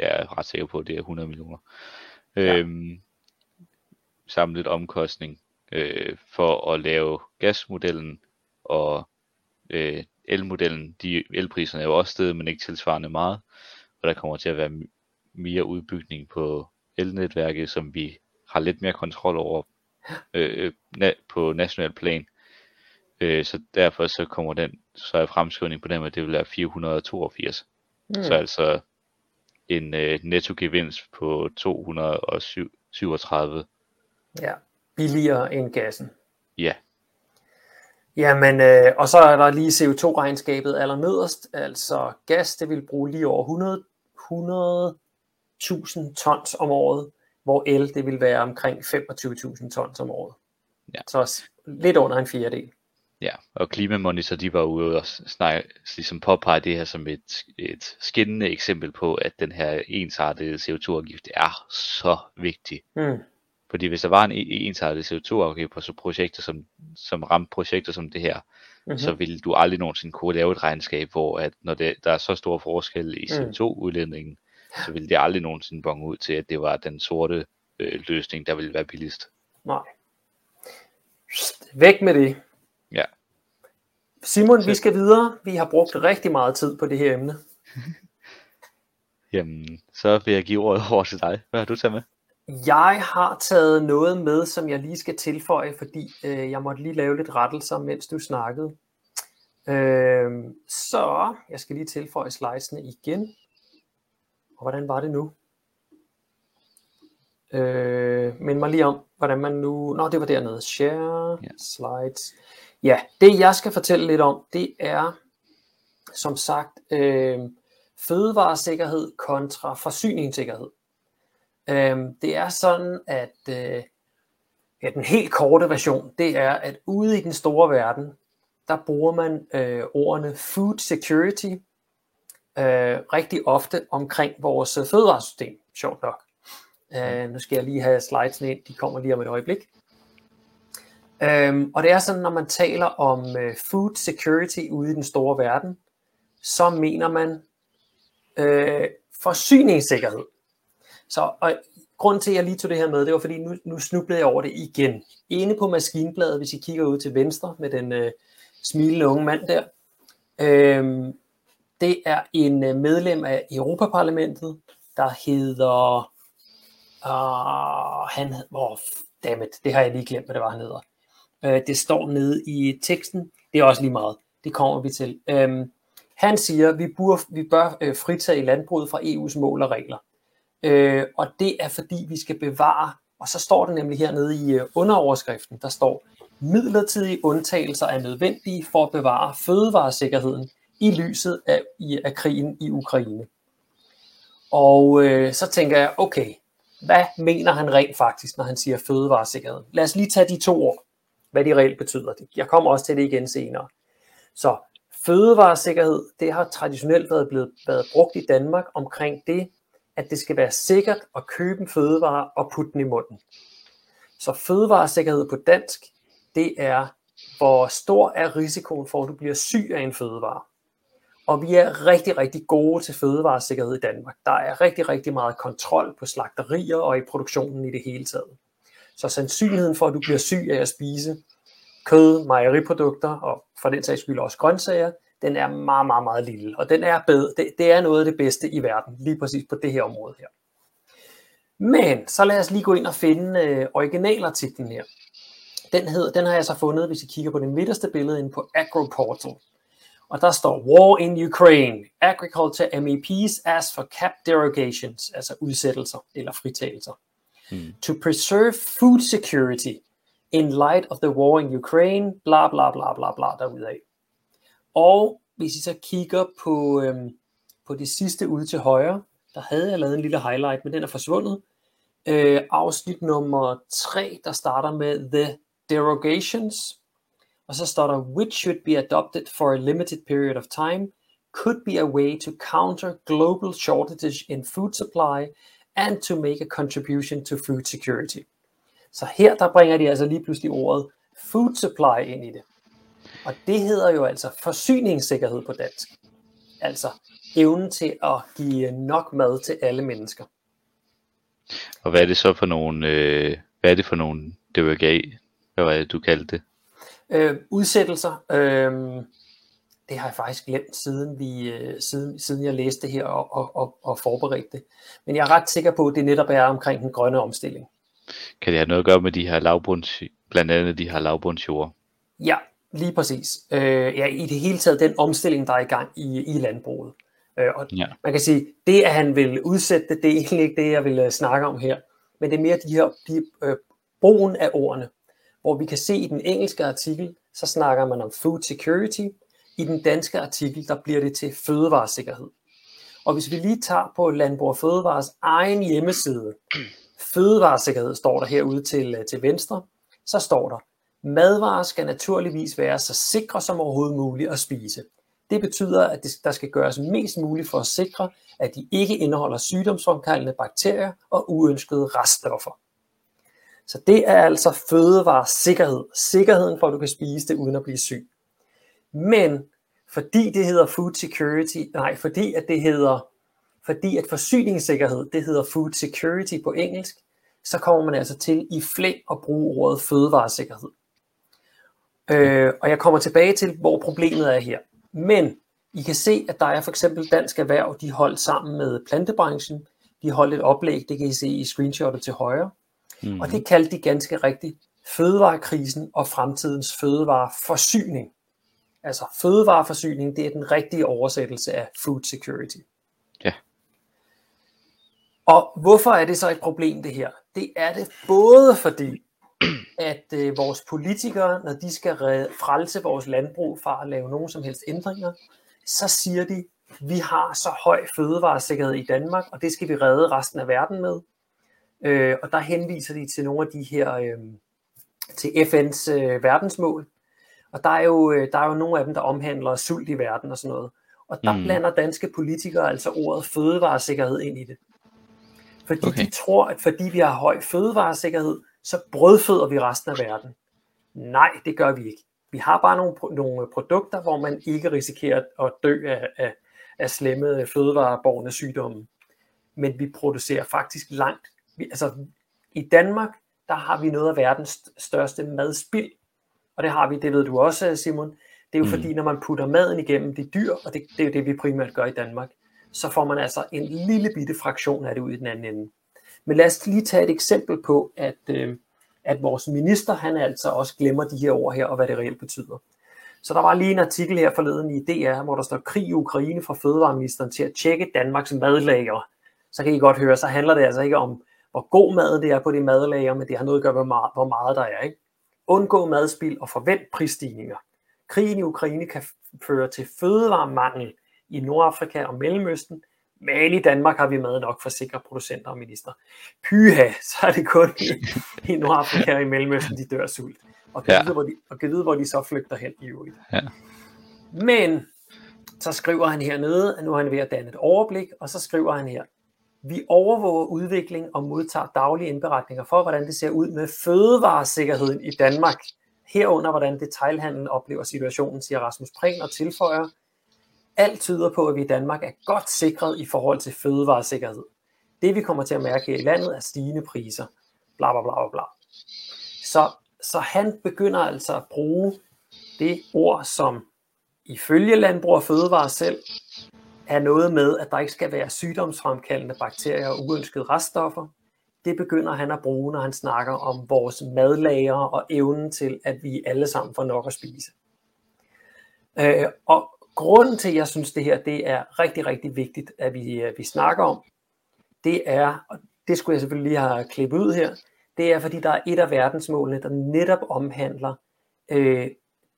jeg er ret sikker på, at det er 100 millioner. Ja. Øhm, samlet omkostning øh, for at lave gasmodellen og øh, elmodellen. De elpriserne er jo også stedet, men ikke tilsvarende meget. Og der kommer til at være mere udbygning på elnetværket, som vi har lidt mere kontrol over øh, na- på national plan. Øh, så derfor så kommer den, så er fremskrivning på den, at det vil være 482. Mm. Så altså en øh, nettogevinst på 237. Ja, billigere end gassen. Ja. Jamen, øh, og så er der lige CO2-regnskabet allernederst. Altså gas, det vil bruge lige over 100, 100.000 tons om året, hvor el, det vil være omkring 25.000 tons om året. Ja. Så lidt under en fjerdedel. Ja, og Klimamonitor, de var ude og snakke, ligesom påpege det her som et, et skinnende eksempel på, at den her ensartede CO2-afgift er så vigtig. Mm. Fordi hvis der var en ensartet CO2-afgift på så projekter som, som ramte projekter som det her, mm-hmm. så ville du aldrig nogensinde kunne lave et regnskab, hvor at når det, der er så stor forskel i CO2-udledningen, mm. så ville det aldrig nogensinde bonge ud til, at det var den sorte øh, løsning, der ville være billigst. Nej. Væk med det. Ja. Simon, så... vi skal videre. Vi har brugt rigtig meget tid på det her emne. *laughs* Jamen, så vil jeg give ordet over til dig. Hvad har du taget med? Jeg har taget noget med, som jeg lige skal tilføje, fordi øh, jeg måtte lige lave lidt rettelser, mens du snakkede. Øh, så jeg skal lige tilføje slidesene igen. Og hvordan var det nu? Øh, men mig lige om, hvordan man nu... Nå, det var dernede. Share, ja. slides. Ja, det jeg skal fortælle lidt om, det er som sagt øh, fødevaresikkerhed kontra forsyningssikkerhed. Øh, det er sådan, at øh, ja, den helt korte version, det er, at ude i den store verden, der bruger man øh, ordene food security øh, rigtig ofte omkring vores fødevaresystem, sjovt nok. Øh, nu skal jeg lige have slides ind, de kommer lige om et øjeblik. Øhm, og det er sådan, når man taler om øh, food security ude i den store verden, så mener man øh, forsyningssikkerhed. Så og grund til, at jeg lige tog det her med, det var fordi, nu, nu snublede jeg over det igen. Inde på maskinbladet, hvis I kigger ud til venstre med den øh, smilende unge mand der, øh, det er en øh, medlem af Europaparlamentet, der hedder, uh, han, oh, dammit, det har jeg lige glemt, hvad det var, han hedder. Øh, det står nede i teksten, det er også lige meget, det kommer vi til. Um, han siger, at vi, bør, vi bør fritage landbruget fra EU's mål og regler. Øh, og det er fordi, vi skal bevare, og så står det nemlig hernede i øh, underoverskriften, der står, midlertidige undtagelser er nødvendige for at bevare fødevaresikkerheden i lyset af, i, af krigen i Ukraine. Og øh, så tænker jeg, okay, hvad mener han rent faktisk, når han siger fødevaresikkerhed? Lad os lige tage de to ord, hvad de reelt betyder. Jeg kommer også til det igen senere. Så fødevaresikkerhed, det har traditionelt været blevet været brugt i Danmark omkring det, at det skal være sikkert at købe en fødevare og putte den i munden. Så fødevaresikkerhed på dansk, det er, hvor stor er risikoen for, at du bliver syg af en fødevare. Og vi er rigtig, rigtig gode til fødevaresikkerhed i Danmark. Der er rigtig, rigtig meget kontrol på slagterier og i produktionen i det hele taget. Så sandsynligheden for, at du bliver syg af at spise kød, mejeriprodukter og for den sags skyld også grøntsager, den er meget, meget, meget lille, og den er bedre. Det, det er noget af det bedste i verden, lige præcis på det her område her. Men så lad os lige gå ind og finde øh, originalartiklen her. Den, hed, den har jeg så fundet, hvis I kigger på det midterste billede inde på AgroPortal. Og der står War in Ukraine. Agriculture MEPs ask for cap derogations, altså udsættelser eller fritagelser. Hmm. To preserve food security in light of the war in Ukraine, bla bla bla bla bla derudaf. Og hvis I så kigger på, øhm, på det sidste ude til højre, der havde jeg lavet en lille highlight, men den er forsvundet. Øh, afsnit nummer 3, der starter med The Derogations, og så står der, which should be adopted for a limited period of time, could be a way to counter global shortages in food supply and to make a contribution to food security. Så her der bringer de altså lige pludselig ordet food supply ind i det. Og det hedder jo altså forsyningssikkerhed på dansk. Altså evnen til at give nok mad til alle mennesker. Og hvad er det så for nogle, øh, hvad er det for nogle DVGA, hvad var det, du kaldte det? Øh, udsættelser, øh, det har jeg faktisk glemt, siden, vi, øh, siden, siden jeg læste det her og, og, og, og forberedte det. Men jeg er ret sikker på, at det netop er omkring den grønne omstilling. Kan det have noget at gøre med de her lavbunds, blandt andet de her lavbundsjord? Ja, Lige præcis. Øh, ja, i det hele taget den omstilling, der er i gang i, i landbruget. Øh, og ja. man kan sige, det at han vil udsætte det, det er egentlig ikke det, jeg vil uh, snakke om her. Men det er mere de her de, øh, brugen af ordene. Hvor vi kan se i den engelske artikel, så snakker man om food security. I den danske artikel, der bliver det til fødevaresikkerhed. Og hvis vi lige tager på Landbrug og Fødevares egen hjemmeside, fødevaresikkerhed står der herude til, øh, til venstre, så står der, Madvarer skal naturligvis være så sikre som overhovedet muligt at spise. Det betyder, at der skal gøres mest muligt for at sikre, at de ikke indeholder sygdomsfremkaldende bakterier og uønskede reststoffer. Så det er altså fødevaresikkerhed. Sikkerheden for, at du kan spise det uden at blive syg. Men fordi det hedder food security, nej, fordi at det hedder, fordi at forsyningssikkerhed, det hedder food security på engelsk, så kommer man altså til i flæng at bruge ordet fødevaresikkerhed. Øh, og jeg kommer tilbage til, hvor problemet er her. Men I kan se, at der er for eksempel Dansk Erhverv, de holdt sammen med plantebranchen. De holdt et oplæg, det kan I se i screenshotet til højre. Mm. Og det kaldte de ganske rigtigt fødevarekrisen og fremtidens fødevareforsyning. Altså fødevareforsyning, det er den rigtige oversættelse af food security. Ja. Og hvorfor er det så et problem det her? Det er det både fordi, at øh, vores politikere, når de skal frelse vores landbrug fra at lave nogen som helst ændringer, så siger de, vi har så høj fødevaresikkerhed i Danmark, og det skal vi redde resten af verden med. Øh, og der henviser de til nogle af de her, øh, til FN's øh, verdensmål. Og der er, jo, øh, der er jo nogle af dem, der omhandler sult i verden og sådan noget. Og der mm. blander danske politikere altså ordet fødevaresikkerhed ind i det. Fordi okay. de tror, at fordi vi har høj fødevaresikkerhed, så brødføder vi resten af verden. Nej, det gør vi ikke. Vi har bare nogle, nogle produkter, hvor man ikke risikerer at dø af, af, af slemme fødevareborgende sygdomme. Men vi producerer faktisk langt. Vi, altså, I Danmark, der har vi noget af verdens største madspild. Og det har vi, det ved du også, Simon. Det er jo mm. fordi, når man putter maden igennem de dyr, og det, det er jo det, vi primært gør i Danmark, så får man altså en lille bitte fraktion af det ud i den anden ende. Men lad os lige tage et eksempel på, at, øh, at vores minister, han altså også glemmer de her ord her, og hvad det reelt betyder. Så der var lige en artikel her forleden i DR, hvor der står krig i Ukraine fra fødevareministeren til at tjekke Danmarks madlager. Så kan I godt høre, så handler det altså ikke om, hvor god mad det er på de madlager, men det har noget at gøre med, hvor meget der er. Ikke? Undgå madspild og forvent prisstigninger. Krigen i Ukraine kan føre til fødevaremangel i Nordafrika og Mellemøsten, men i Danmark har vi mad nok for sikre producenter og minister. Pyha, så er det kun i, Nordafrika og i Mellemøsten, de dør sult. Og kan, ja. vide, hvor de, og kan vide, hvor de så flygter hen i øvrigt. Ja. Men så skriver han hernede, at nu er han ved at danne et overblik, og så skriver han her, vi overvåger udvikling og modtager daglige indberetninger for, hvordan det ser ud med fødevaresikkerheden i Danmark. Herunder, hvordan detailhandlen oplever situationen, siger Rasmus Prehn og tilføjer, alt tyder på, at vi i Danmark er godt sikret i forhold til fødevaresikkerhed. Det vi kommer til at mærke i landet er stigende priser. Bla bla bla bla. Så, så han begynder altså at bruge det ord, som ifølge Landbrug og Fødevare selv er noget med, at der ikke skal være sygdomsfremkaldende bakterier og uønskede reststoffer. Det begynder han at bruge, når han snakker om vores madlager og evnen til, at vi alle sammen får nok at spise. Øh, og grunden til, at jeg synes, det her det er rigtig, rigtig vigtigt, at vi, øh, vi snakker om, det er, og det skulle jeg selvfølgelig lige have klippet ud her, det er, fordi der er et af verdensmålene, der netop omhandler øh,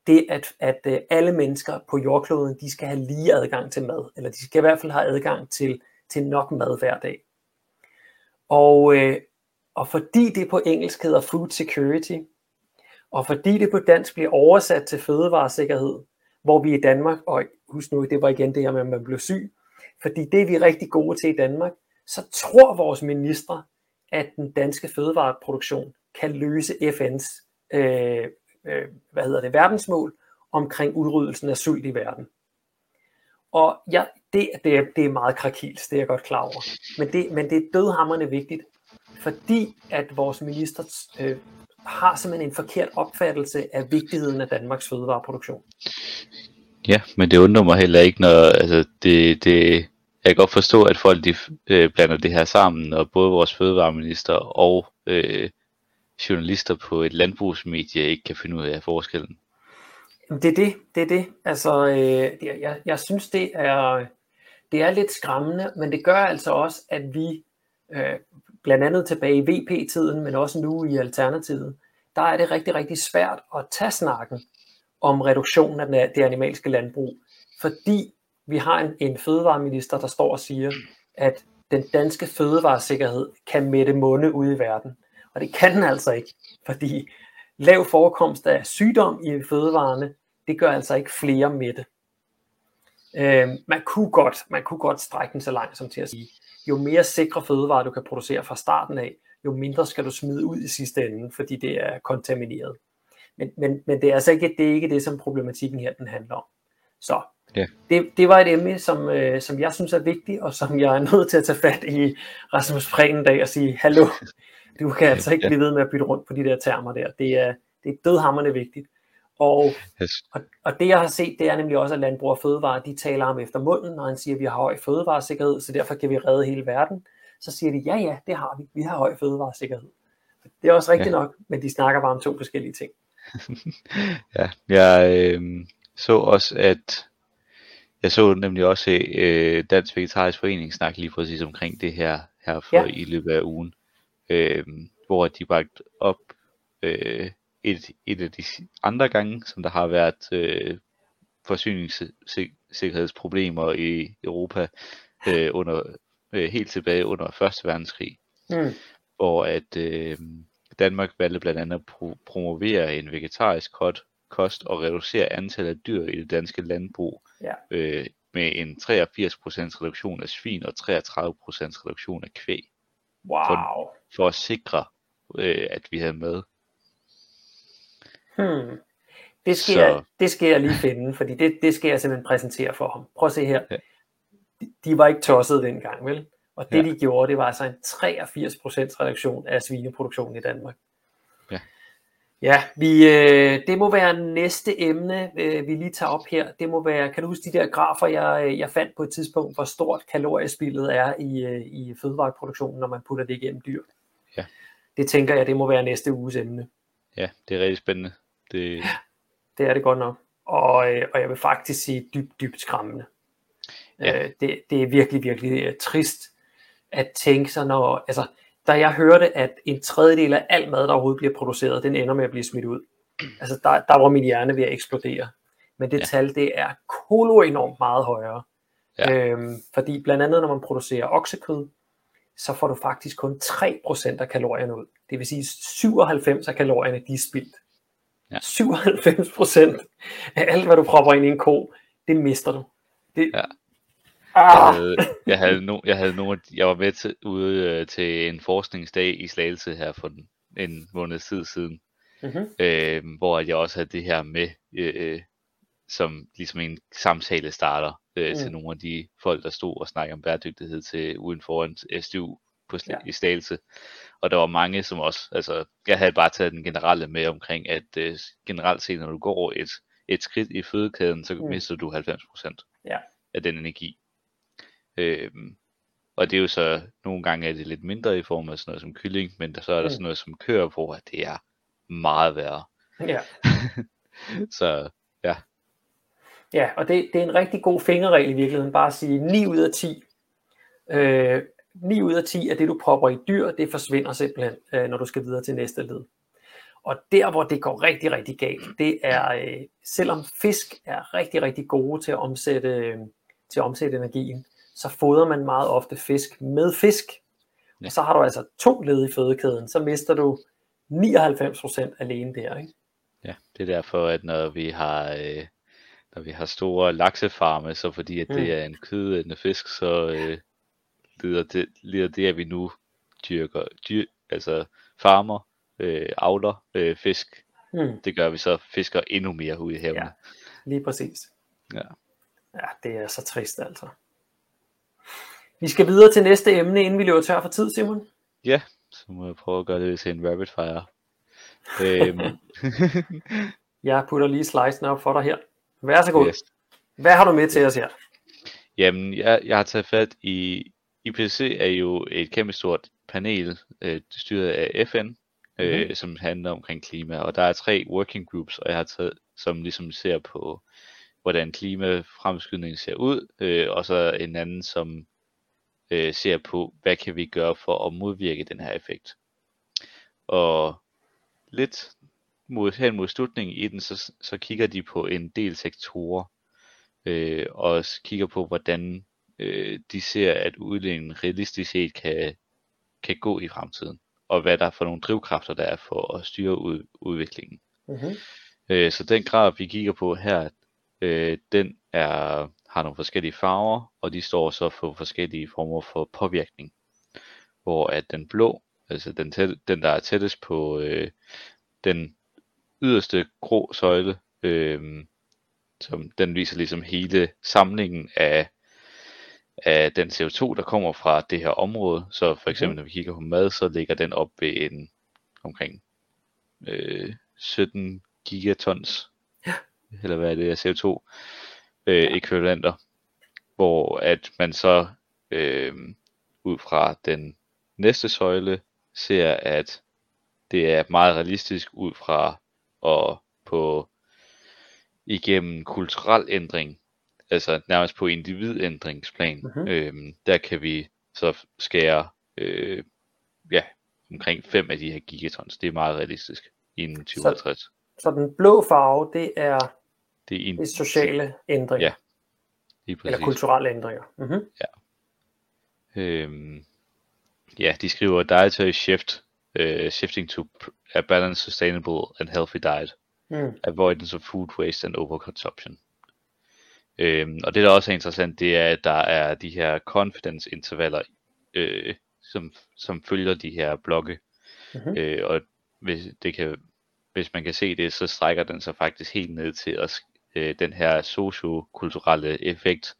det, at, at øh, alle mennesker på jordkloden, de skal have lige adgang til mad, eller de skal i hvert fald have adgang til, til nok mad hver dag. Og, øh, og fordi det på engelsk hedder food security, og fordi det på dansk bliver oversat til fødevaresikkerhed, hvor vi i Danmark, og husk nu, det var igen det her med, at man blev syg, fordi det er vi rigtig gode til i Danmark, så tror vores ministre, at den danske fødevareproduktion kan løse FN's øh, øh, hvad hedder det, verdensmål omkring udryddelsen af sult i verden. Og ja, det, det, er, det er meget krakils, det er jeg godt klar over. Men det, men det er dødhammerne vigtigt, fordi at vores minister øh, har simpelthen en forkert opfattelse af vigtigheden af Danmarks fødevareproduktion. Ja, men det undrer mig heller ikke, når altså, det, det, jeg kan godt forstå, at folk de, øh, blander det her sammen, og både vores fødevareminister og øh, journalister på et landbrugsmedie ikke kan finde ud af forskellen. Det er det, det er det. Altså, øh, jeg, jeg synes, det er, det er lidt skræmmende, men det gør altså også, at vi, øh, blandt andet tilbage i VP-tiden, men også nu i Alternativet, der er det rigtig, rigtig svært at tage snakken om reduktionen af det animalske landbrug, fordi vi har en, en fødevareminister, der står og siger, at den danske fødevaresikkerhed kan mætte munde ude i verden. Og det kan den altså ikke, fordi lav forekomst af sygdom i fødevarene, det gør altså ikke flere mætte. Øh, man, kunne godt, man kunne godt strække den så langt som til at sige, jo mere sikre fødevarer du kan producere fra starten af, jo mindre skal du smide ud i sidste ende, fordi det er kontamineret. Men, men, men det er altså ikke det, er ikke det, som problematikken her den handler om. Så Ja. det, det var et emne, som, øh, som jeg synes er vigtigt, og som jeg er nødt til at tage fat i Rasmus Prehn dag og sige, hallo, du kan altså ikke Ja. blive ved med at bytte rundt på de der termer der. Det er, det er dødhammerne vigtigt. Og, og, og det jeg har set, det er nemlig også, at Landbrug og Fødevare, de taler ham efter munden, når han siger, at vi har høj fødevaresikkerhed, så derfor kan vi redde hele verden. Så siger de, ja ja, det har vi. Vi har høj fødevaresikkerhed. Det er også rigtigt Ja. nok, men de snakker bare om to forskellige ting. *laughs* Ja, jeg øh, så også, at jeg så nemlig også øh, Dansk Vegetarisk Forening snakke lige præcis omkring det her, her for Ja. i løbet af ugen, øh, hvor de bragte op øh, et, et af de andre gange, som der har været øh, forsyningssikkerhedsproblemer i Europa øh, under øh, helt tilbage under 1. verdenskrig Mm. hvor at øh, Danmark valgte blandt andet at pro- promovere en vegetarisk kost, kost og reducere antallet af dyr i det danske landbrug Ja. øh, med en 83% reduktion af svin og 33% reduktion af kvæg, Wow. for at sikre, øh, at vi havde med. Hmm. Det, skal Så- jeg, det skal jeg lige finde, fordi det, det skal jeg simpelthen præsentere for ham. Prøv at se her. Ja. De, de var ikke tosset dengang, vel? Og det Ja. de gjorde, det var altså en 83% reduktion af svineproduktionen i Danmark. Ja. Ja, vi, øh, det må være næste emne, øh, vi lige tager op her. Det må være, kan du huske de der grafer, jeg, øh, jeg fandt på et tidspunkt, hvor stort kaloriespildet er i, øh, i fødevareproduktionen, når man putter det igennem dyr? Ja. Det tænker jeg, det må være næste uges emne. Ja, det er rigtig spændende. Det, Det er det godt nok. Og, øh, og jeg vil faktisk sige dybt, dybt skræmmende. Ja. Øh, det, det er virkelig, virkelig øh, trist at tænke sig, når, altså, da jeg hørte, at en tredjedel af al mad, der overhovedet bliver produceret, den ender med at blive smidt ud. Altså, der, der var min hjerne ved at eksplodere. Men det Ja. tal, det er kolo enormt meget højere. Ja. Øhm, fordi blandt andet, når man producerer oksekød, så får du faktisk kun 3% af kalorierne ud. Det vil sige, 97 af kalorierne, de er spildt. Ja. 97% af alt, hvad du propper ind i en ko, det mister du. Det, Ja. Ah, jeg, havde, jeg, havde no, jeg havde nogle, jeg var med til, ude øh, til en forskningsdag i Slagelse her for en, en måned tid siden, mm-hmm. øh, hvor jeg også havde det her med, øh, som ligesom en samtale starter øh, mm. til nogle af de folk, der stod og snakkede om bæredygtighed til uden foran SDU på, Ja. ja. i Slagelse. Og der var mange, som også, altså jeg havde bare taget den generelle med omkring, at øh, generelt set, når du går et, et skridt i fødekæden, så Mm. mister du 90% Ja. af den energi. Øhm, og det er jo så, nogle gange er det lidt mindre i form af sådan noget som kylling, men der, så er der Mm. sådan noget som kører på, at det er meget værre. Ja, *laughs* Så ja og det, det er en rigtig god fingerregel i virkeligheden, bare at sige 9 ud af 10. Øh, 9 ud af 10 af det, du propper i dyr, det forsvinder simpelthen, øh, når du skal videre til næste led. Og der, hvor det går rigtig, rigtig galt, det er, øh, selvom fisk er rigtig, rigtig gode til at omsætte, øh, til at omsætte energien, så fodrer man meget ofte fisk med fisk. Ja. Og så har du altså to led i fødekæden, så mister du 99% alene der. Ikke? ja, det er derfor, at når vi har, øh, når vi har store laksefarme, så fordi at Mm. det er en kødædende fisk, så øh, lider, det, lider det, at vi nu dyrker, dyr, altså farmer, øh, avler øh, fisk, Hmm. det gør vi så fisker endnu mere ude i havene. Ja. Lige præcis. Ja. Ja, det er så trist altså. Vi skal videre til næste emne, inden vi løber tør for tid, Simon. Ja, så må jeg prøve at gøre det til en rapid fire. øhm, *laughs* Jeg putter lige slicen op for dig her. Vær så god. yes. Hvad har du med til os her? Jamen, jeg, jeg har taget fat i, IPCC er jo et kæmpe stort panel, øh, styret af FN, øh, Mhm. som handler omkring klima, og der er tre working groups, og jeg har taget, som ligesom ser på, hvordan klimafremskydningen ser ud, øh, og så en anden, som øh, ser på, hvad kan vi gøre for at modvirke den her effekt. Og lidt mod, hen mod slutningen i den, så, så kigger de på en del sektorer, øh, og kigger på, hvordan øh, de ser, at udledningen realistisk set kan, kan gå i fremtiden, og hvad der er for nogle drivkræfter, der er for at styre ud, udviklingen. Mm-hmm. Øh, så den graf, vi kigger på her, øh, den er, har nogle forskellige farver, og de står så for forskellige former for påvirkning. Hvor at den blå, Altså den, tæt, den der er tættest på øh, den yderste grå søjle, øh, som den viser ligesom hele samlingen af, af den CO2, der kommer fra det her område. Så for eksempel, mm. når vi kigger på mad, så ligger den op ved en omkring øh, 17 gigatons, ja. eller hvad er det, CO2 øh, ekvivalenter, hvor at man så øh, ud fra den næste søjle ser, at det er meget realistisk ud fra at på igennem kulturel ændring, altså nærmest på individændringsplan, mm-hmm. øhm, der kan vi så skære øh, ja, omkring 5 af de her gigatons. Det er meget realistisk inden 2050. Så, så den blå farve, det er, det er en, det sociale ændringer? Ja, lige præcis. Eller kulturelle ændringer? Mm-hmm. Ja. Øhm, ja, de skriver dietary shift, uh, shifting to a balanced, sustainable and healthy diet. Mm. Avoidance of food waste and overconsumption. Øhm, og det der også er interessant, det er, at der er de her confidence intervaller, øh, som, som følger de her blokke. Mm-hmm. Øh, og hvis, det kan, hvis man kan se det, så strækker den sig faktisk helt ned til at, øh, den her sociokulturelle effekt.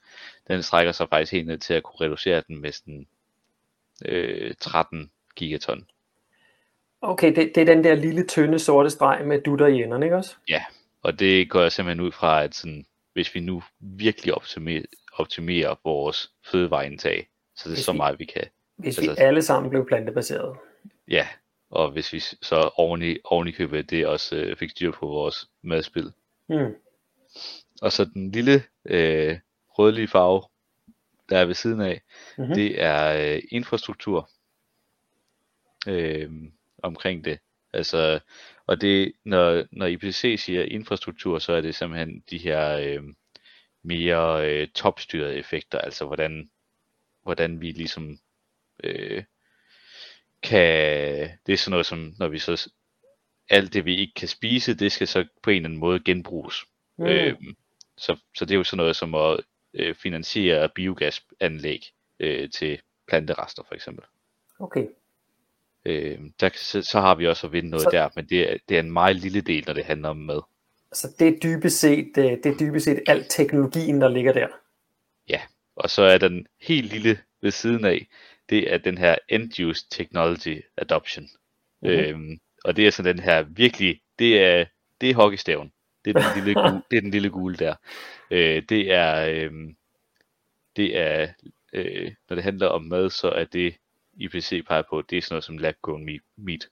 Den strækker sig faktisk helt ned til at kunne reducere den med sådan, øh, 13 gigaton. Okay, det, det er den der lille tynde sorte streg med dutter i enderne, ikke også? Ja, og det går jeg simpelthen ud fra, at sådan, hvis vi nu virkelig optimerer, optimerer vores fødevareindtag, så det er hvis så meget vi kan. Hvis altså, vi alle sammen blev plantebaseret. Ja, og hvis vi så oven i, oven i købet det også øh, fik styr på vores madspil. Mm. Og så den lille øh, rødlige farve, der er ved siden af, mm-hmm. det er øh, infrastruktur. Øh, omkring det. Altså, og det, når, når IPCC siger infrastruktur, så er det simpelthen de her øh, mere øh, topstyrede effekter, altså hvordan, hvordan vi ligesom øh, kan, det er sådan noget som, når vi så, alt det vi ikke kan spise, det skal så på en eller anden måde genbruges. Mm. Øh, så, så det er jo sådan noget som at øh, finansiere biogasanlæg øh, til planterester for eksempel. Okay. Øh, der, så, så har vi også at vinde noget så, der, men det er, det er en meget lille del, når det handler om mad. Så det er dybest set, det, det er dybest set alt teknologien, der ligger der. Ja, og så er den helt lille ved siden af, det er den her End-Use Technology Adoption. Mm-hmm. Øhm, og det er sådan den her virkelig, det er, det er hockeystaven. Det er den lille *laughs* gule, det er den lille gule der. Øh, det er, øh, det er øh, når det handler om mad, så er det IPC peger på, det er sådan noget som lab-grown meat.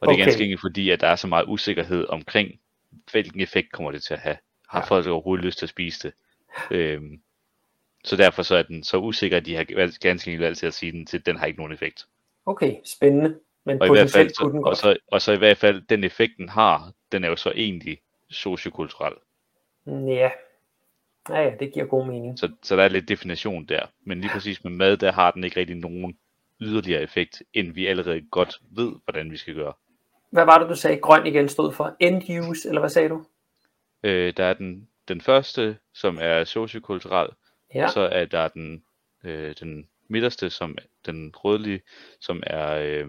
Og det er ganske enkelt fordi, at der er så meget usikkerhed omkring, hvilken effekt kommer det til at have. Har ja. folk overhovedet lyst til at spise det? Øhm, så derfor så er den så usikker, at de har ganske enkelt valgt til at sige, den, til, den har ikke nogen effekt. Okay, spændende. Men og, i hvert fald, så, den og, så, og så i hvert fald, den effekt den har, den er jo så egentlig sociokulturel. Ja, Ja, ja, det giver god mening. Så, så der er lidt definition der. Men lige præcis med mad, der har den ikke rigtig nogen yderligere effekt, end vi allerede godt ved, hvordan vi skal gøre. Hvad var det, du sagde, grøn igen stod for? End use, eller hvad sagde du? Øh, der er den, den første, som er sociokulturel, ja. og så er der den, øh, den midterste, som den rødlige, som er øh,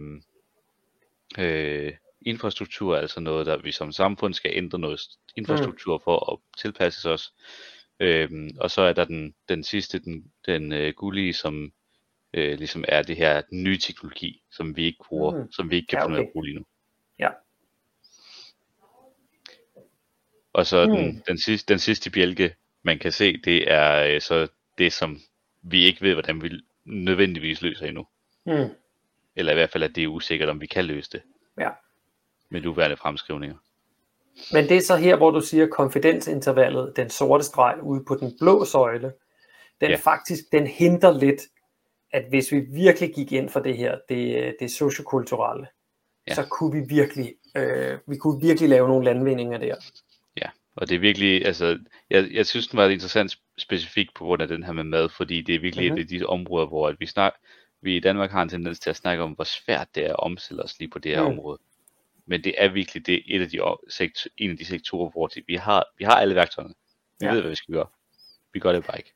øh, infrastruktur, altså noget, der vi som samfund skal ændre noget infrastruktur mm. for at tilpasse os. Øhm, og så er der den, den sidste, den, den øh, gullige, som øh, ligesom er det her den nye teknologi, som vi ikke bruger, mm. som vi ikke kan ja, finde okay. at bruge lige nu. Ja. Og så mm. den, den, sidste, den sidste bjælke, man kan se, det er øh, så det, som vi ikke ved, hvordan vi nødvendigvis løser endnu. Mm. Eller i hvert fald, at det er usikkert, om vi kan løse det. Ja. Med nuværende fremskrivninger. Men det er så her, hvor du siger konfidensintervallet, den sorte streg ude på den blå søjle, den ja. faktisk, den hindrer lidt, at hvis vi virkelig gik ind for det her, det, det sociokulturelle, ja. så kunne vi virkelig, øh, vi kunne virkelig lave nogle landvindinger der. Ja, og det er virkelig, altså, jeg, jeg synes, den var interessant specifikt på grund af den her med mad, fordi det er virkelig mm-hmm. et af de områder, hvor at vi, snak, vi i Danmark har en tendens til at snakke om, hvor svært det er at omstille os lige på det her mm. område. Men det er virkelig det, et af de, sektor, en af de sektorer, hvor vi, har, vi har alle værktøjerne. Vi ja. ved, hvad vi skal gøre. Vi gør det bare ikke.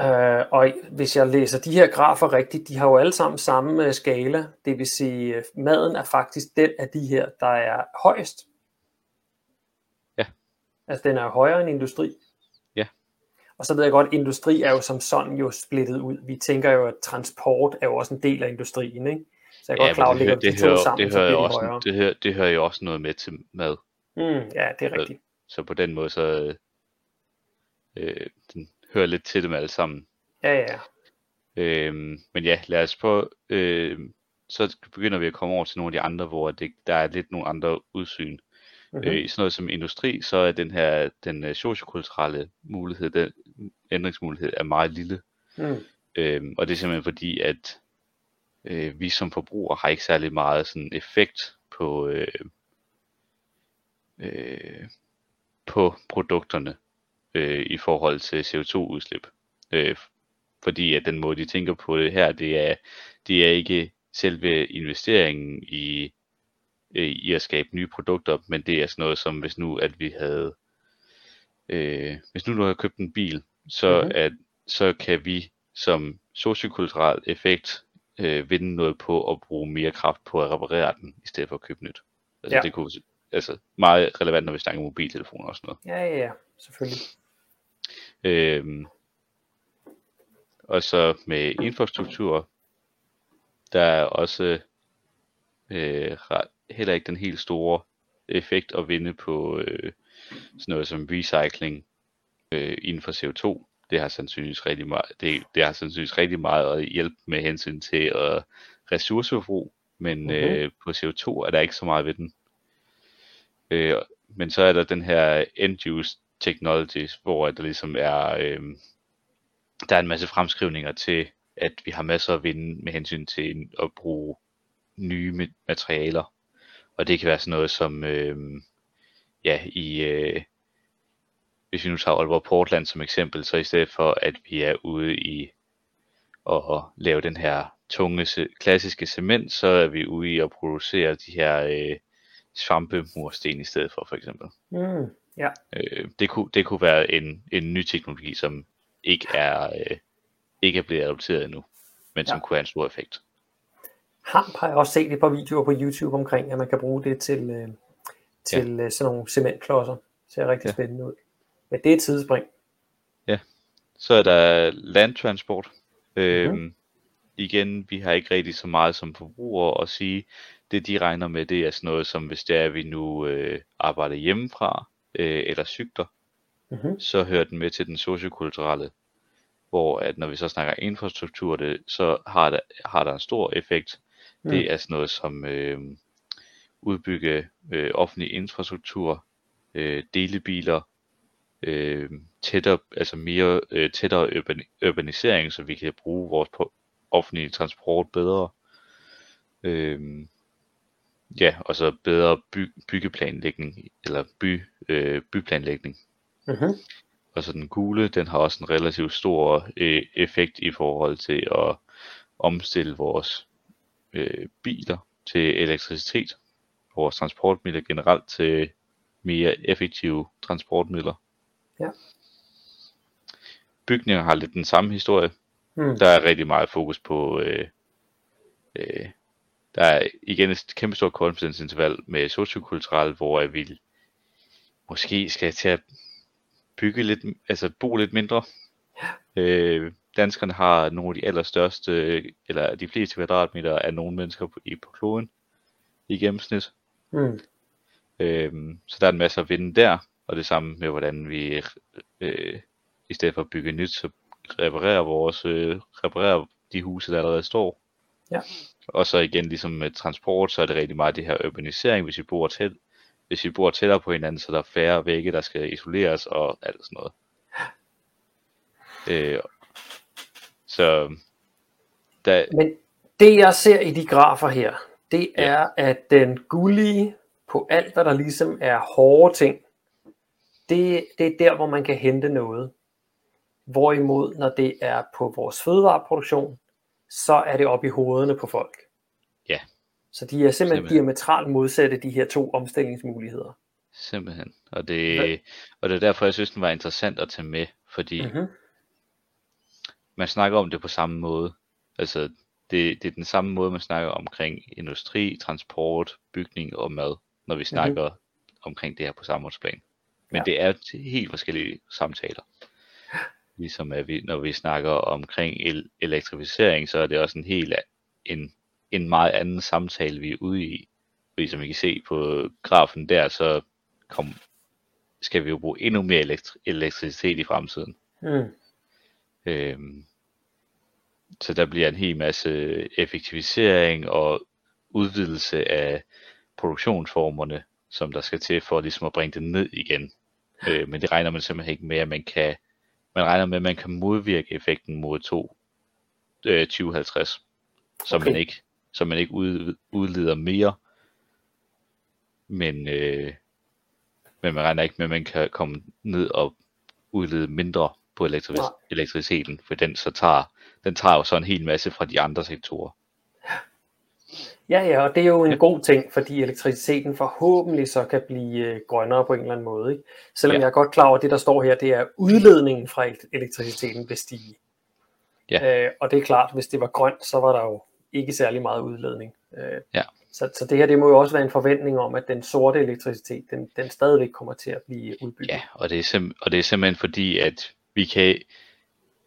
Øh, og hvis jeg læser de her grafer rigtigt, de har jo alle sammen samme øh, skala. Det vil sige, at maden er faktisk den af de her, der er højst. Ja. Altså den er højere end industri. Ja. Og så ved jeg godt, at industri er jo som sådan jo splittet ud. Vi tænker jo, at transport er jo også en del af industrien, ikke? Så jeg Ja, godt klar at det, de hører, det, sammen, det, så hører bliver jo de højere. også, det, hører, det hører jo også noget med til mad. Mm, ja, det er rigtigt. Så på den måde, så øh, den hører lidt til dem alle sammen. Ja, ja. Øhm, men ja, lad os prøve, øh, så begynder vi at komme over til nogle af de andre, hvor det, der er lidt nogle andre udsyn. Mm-hmm. Øh, I sådan noget som industri, så er den her, den øh, sociokulturelle mulighed, den ændringsmulighed er meget lille. Mm. Øhm, og det er simpelthen fordi, at øh, vi som forbrugere har ikke særlig meget sådan effekt på, øh, øh, på produkterne øh, i forhold til CO2-udslip. Øh, fordi at den måde, de tænker på det her, det er, det er ikke selve investeringen i, øh, i at skabe nye produkter, men det er sådan noget som, hvis nu at vi havde, øh, hvis nu du har købt en bil, så, Mhm. at, så kan vi som sociokulturel effekt øh, vinde noget på at bruge mere kraft på at reparere den, i stedet for at købe nyt. Altså, Ja. det kunne, altså meget relevant, når vi snakker mobiltelefoner og sådan noget. Ja, ja, ja, selvfølgelig. Øhm, og så med infrastruktur, der er også øh, heller ikke den helt store effekt at vinde på øh, sådan noget som recycling øh, inden for CO2. Det har sandsynligvis rigtig meget, det, det har sandsynligvis rigtig meget at hjælpe med hensyn til at ressourceforbrug, men Mhm. øh, på CO2 er der ikke så meget ved den. Øh, men så er der den her end-use technologies, hvor der ligesom er, øh, der er en masse fremskrivninger til, at vi har masser at vinde med hensyn til at bruge nye ma- materialer. Og det kan være sådan noget som, øh, ja, i, øh, hvis vi nu tager Aalborg Portland som eksempel, så i stedet for at vi er ude i at lave den her tunge, klassiske cement, så er vi ude i at producere de her øh, svampemursten i stedet for, for eksempel. Mm. Ja, Øh, det, kunne, det kunne være en, en ny teknologi, som ikke er, øh, ikke er blevet adopteret endnu, men som Ja. kunne have en stor effekt. Hamp har jeg også set et par videoer på YouTube omkring, at man kan bruge det til, øh, til ja. sådan nogle cementklodser. Det ser rigtig ja. spændende ud. Men det er et tidsspring. Så er der landtransport. Øhm, Mhm. Igen, vi har ikke rigtig så meget som forbrugere at sige. Det de regner med, det er sådan noget som, hvis det er, at vi nu øh, arbejder hjemmefra øh, eller cykler, Mm-hmm. så hører den med til den sociokulturelle. Hvor at når vi så snakker infrastruktur, det, så har der, har der en stor effekt. Mm. Det er sådan noget som øh, udbygge øh, offentlig infrastruktur, øh, delebiler, øh, tættere, altså mere øh, tættere urban, urbanisering, så vi kan bruge vores på, offentlige transport bedre. Øh, ja, og så bedre by, byggeplanlægning, eller by, øh, byplanlægning. Mm-hmm. Og så den gule, den har også en relativt stor øh, effekt i forhold til at omstille vores øh, biler til elektricitet, vores transportmidler generelt til mere effektive transportmidler. Ja. Bygninger har lidt den samme historie. Mm. Der er rigtig meget fokus på, øh, øh, der er igen et kæmpe stort confidence interval med sociokulturelt, hvor vi måske skal til at bygge lidt, altså bo lidt mindre. Øh, danskerne har nogle af de allerstørste, eller de fleste kvadratmeter af nogle mennesker på, i, på kloden i gennemsnit. Mm. Øhm, så der er en masse at vinde der, og det samme med, hvordan vi øh, i stedet for at bygge nyt, så reparerer vores, øh, reparerer de huse, der allerede står. Ja. Og så igen, ligesom med transport, så er det rigtig meget det her urbanisering, hvis vi bor tæt, hvis vi bor tættere på hinanden, så der er færre vægge, der skal isoleres og alt sådan noget. Øh, så der, Men det jeg ser i de grafer her, det Ja. er, at den gullige på alt, hvad der ligesom er hårde ting, det, det er der, hvor man kan hente noget. Hvorimod, når det er på vores fødevareproduktion, så er det op i hovederne på folk. Ja. Så de er simpelthen, Simpelthen. diametralt modsatte, de her to omstillingsmuligheder. Simpelthen. Og det, Hvad- og det er derfor, jeg synes, den var interessant at tage med, fordi Mm-hmm. man snakker om det på samme måde. Altså, det, det er den samme måde, man snakker omkring industri, transport, bygning og mad, når vi snakker mm-hmm. omkring det her på samfundsplan. Men ja. det er helt forskellige samtaler. Ligesom at vi, når vi snakker omkring el- elektrificering, så er det også en helt en, en meget anden samtale, vi er ude i. Fordi som I kan se på grafen der, så kom, skal vi jo bruge endnu mere elektri- elektricitet i fremtiden. Mm. Øhm, så der bliver en hel masse effektivisering og udvidelse af produktionsformerne, som der skal til for ligesom at bringe det ned igen. Øh, men det regner man simpelthen ikke med, at man kan, man regner med, at man kan modvirke effekten mod 2, øh, 2050, så okay. man ikke, så man ikke ud, udleder mere, men, øh, men man regner ikke med, at man kan komme ned og udlede mindre på elektri- elektriciteten, for den så tager, den tager jo så en hel masse fra de andre sektorer. Ja, ja, og det er jo en ja. god ting, fordi elektriciteten forhåbentlig så kan blive øh, grønnere på en eller anden måde. Ikke? Selvom ja. jeg er godt klar over, at det, der står her, det er udledningen fra elektriciteten vil stige. Ja. Øh, og det er klart, hvis det var grønt, så var der jo ikke særlig meget udledning. Øh, ja. så, så det her, det må jo også være en forventning om, at den sorte elektricitet, den, den stadigvæk kommer til at blive udbygget. Ja, og det er, sim- og det er simpelthen fordi, at vi kan,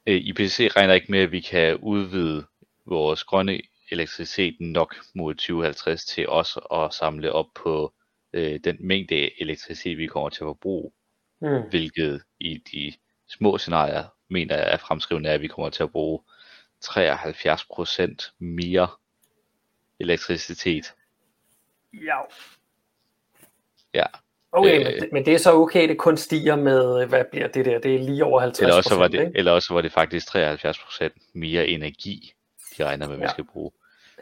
øh, IPCC regner ikke med, at vi kan udvide vores grønne elektricitet nok mod 2050 til os at samle op på øh, den mængde elektricitet, vi kommer til at forbruge. Mm. Hvilket i de små scenarier mener jeg er fremskrivende, at vi kommer til at bruge 73% mere elektricitet. Ja. Ja, Okay, øh, men, men det er så okay, det kun stiger med, hvad bliver det der, det er lige over 50 eller også var det, ikke? Eller også var det faktisk 73% mere energi, de regner med, at ja. vi skal bruge.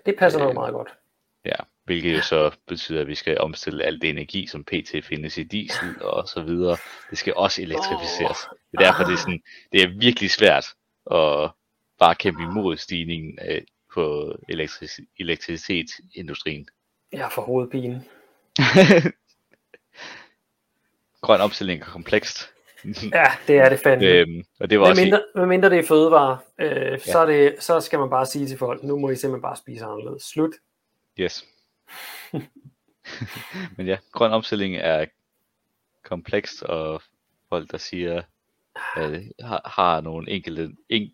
Det passer nok øh, meget godt. Ja, hvilket jo så betyder, at vi skal omstille alt det energi, som pt. findes i diesel og så videre. Det skal også elektrificeres. Oh. Det er derfor, det er, sådan, det er virkelig svært at bare kæmpe imod stigningen af, på elektric- elektricitetsindustrien. Ja, for hovedpine. *laughs* grøn omstilling er komplekst. *laughs* ja, det er det fandme. Øhm, og det var med, mindre, helt... med mindre det er fødevare, øh, ja. så, er det, så skal man bare sige til folk, nu må I simpelthen bare spise anderledes. Slut. Yes. *laughs* Men ja, grøn omstilling er komplekst, og folk, der siger, øh, har, har nogle enkelte, en,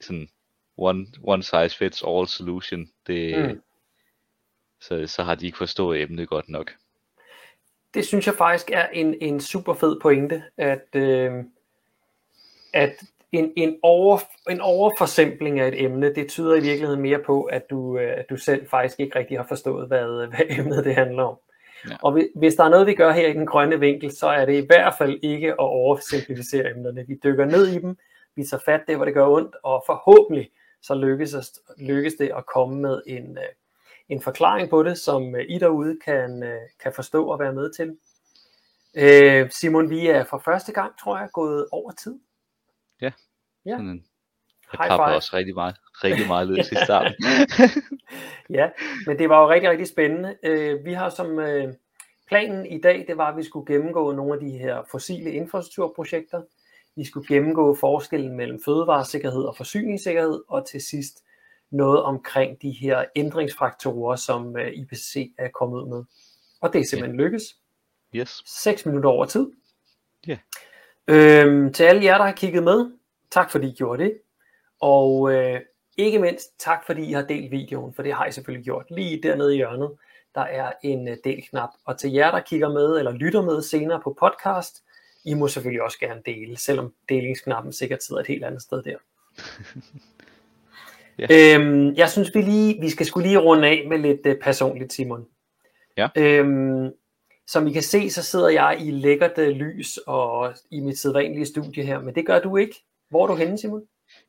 sådan one, one size fits all solution, det, mm. så, så har de ikke forstået emnet godt nok det synes jeg faktisk er en, en super fed pointe, at, øh, at en, en, over, en overforsimpling af et emne, det tyder i virkeligheden mere på, at du, øh, at du selv faktisk ikke rigtig har forstået, hvad, hvad emnet det handler om. Ja. Og hvis der er noget, vi gør her i den grønne vinkel, så er det i hvert fald ikke at oversimplificere emnerne. Vi dykker ned i dem, vi tager fat der, hvor det gør ondt, og forhåbentlig så lykkes, lykkes det at komme med en, øh, en forklaring på det, som øh, I derude kan, øh, kan forstå og være med til. Øh, Simon, vi er for første gang, tror jeg, gået over tid. Ja, ja. Sådan jeg klapper også rigtig meget, rigtig meget løs i *laughs* starten. *laughs* ja, men det var jo rigtig, rigtig spændende. vi har som planen i dag, det var, at vi skulle gennemgå nogle af de her fossile infrastrukturprojekter. Vi skulle gennemgå forskellen mellem fødevaresikkerhed og forsyningssikkerhed, og til sidst noget omkring de her ændringsfaktorer, som øh, IPCC er kommet ud med. Og det er simpelthen yeah. lykkes. Yes. 6 minutter over tid. Ja. Yeah. Øhm, til alle jer, der har kigget med, tak fordi I gjorde det. Og øh, ikke mindst tak fordi I har delt videoen, for det har I selvfølgelig gjort. Lige dernede i hjørnet, der er en øh, del-knap. Og til jer, der kigger med eller lytter med senere på podcast, I må selvfølgelig også gerne dele, selvom delingsknappen sikkert sidder et helt andet sted der. *laughs* Ja. Øhm, jeg synes, vi lige, vi skal skulle lige runde af med lidt uh, personligt, Simon. Ja. Øhm, som I kan se, så sidder jeg i lækkert uh, lys og i mit sædvanlige studie her, men det gør du ikke. Hvor er du henne, Simon?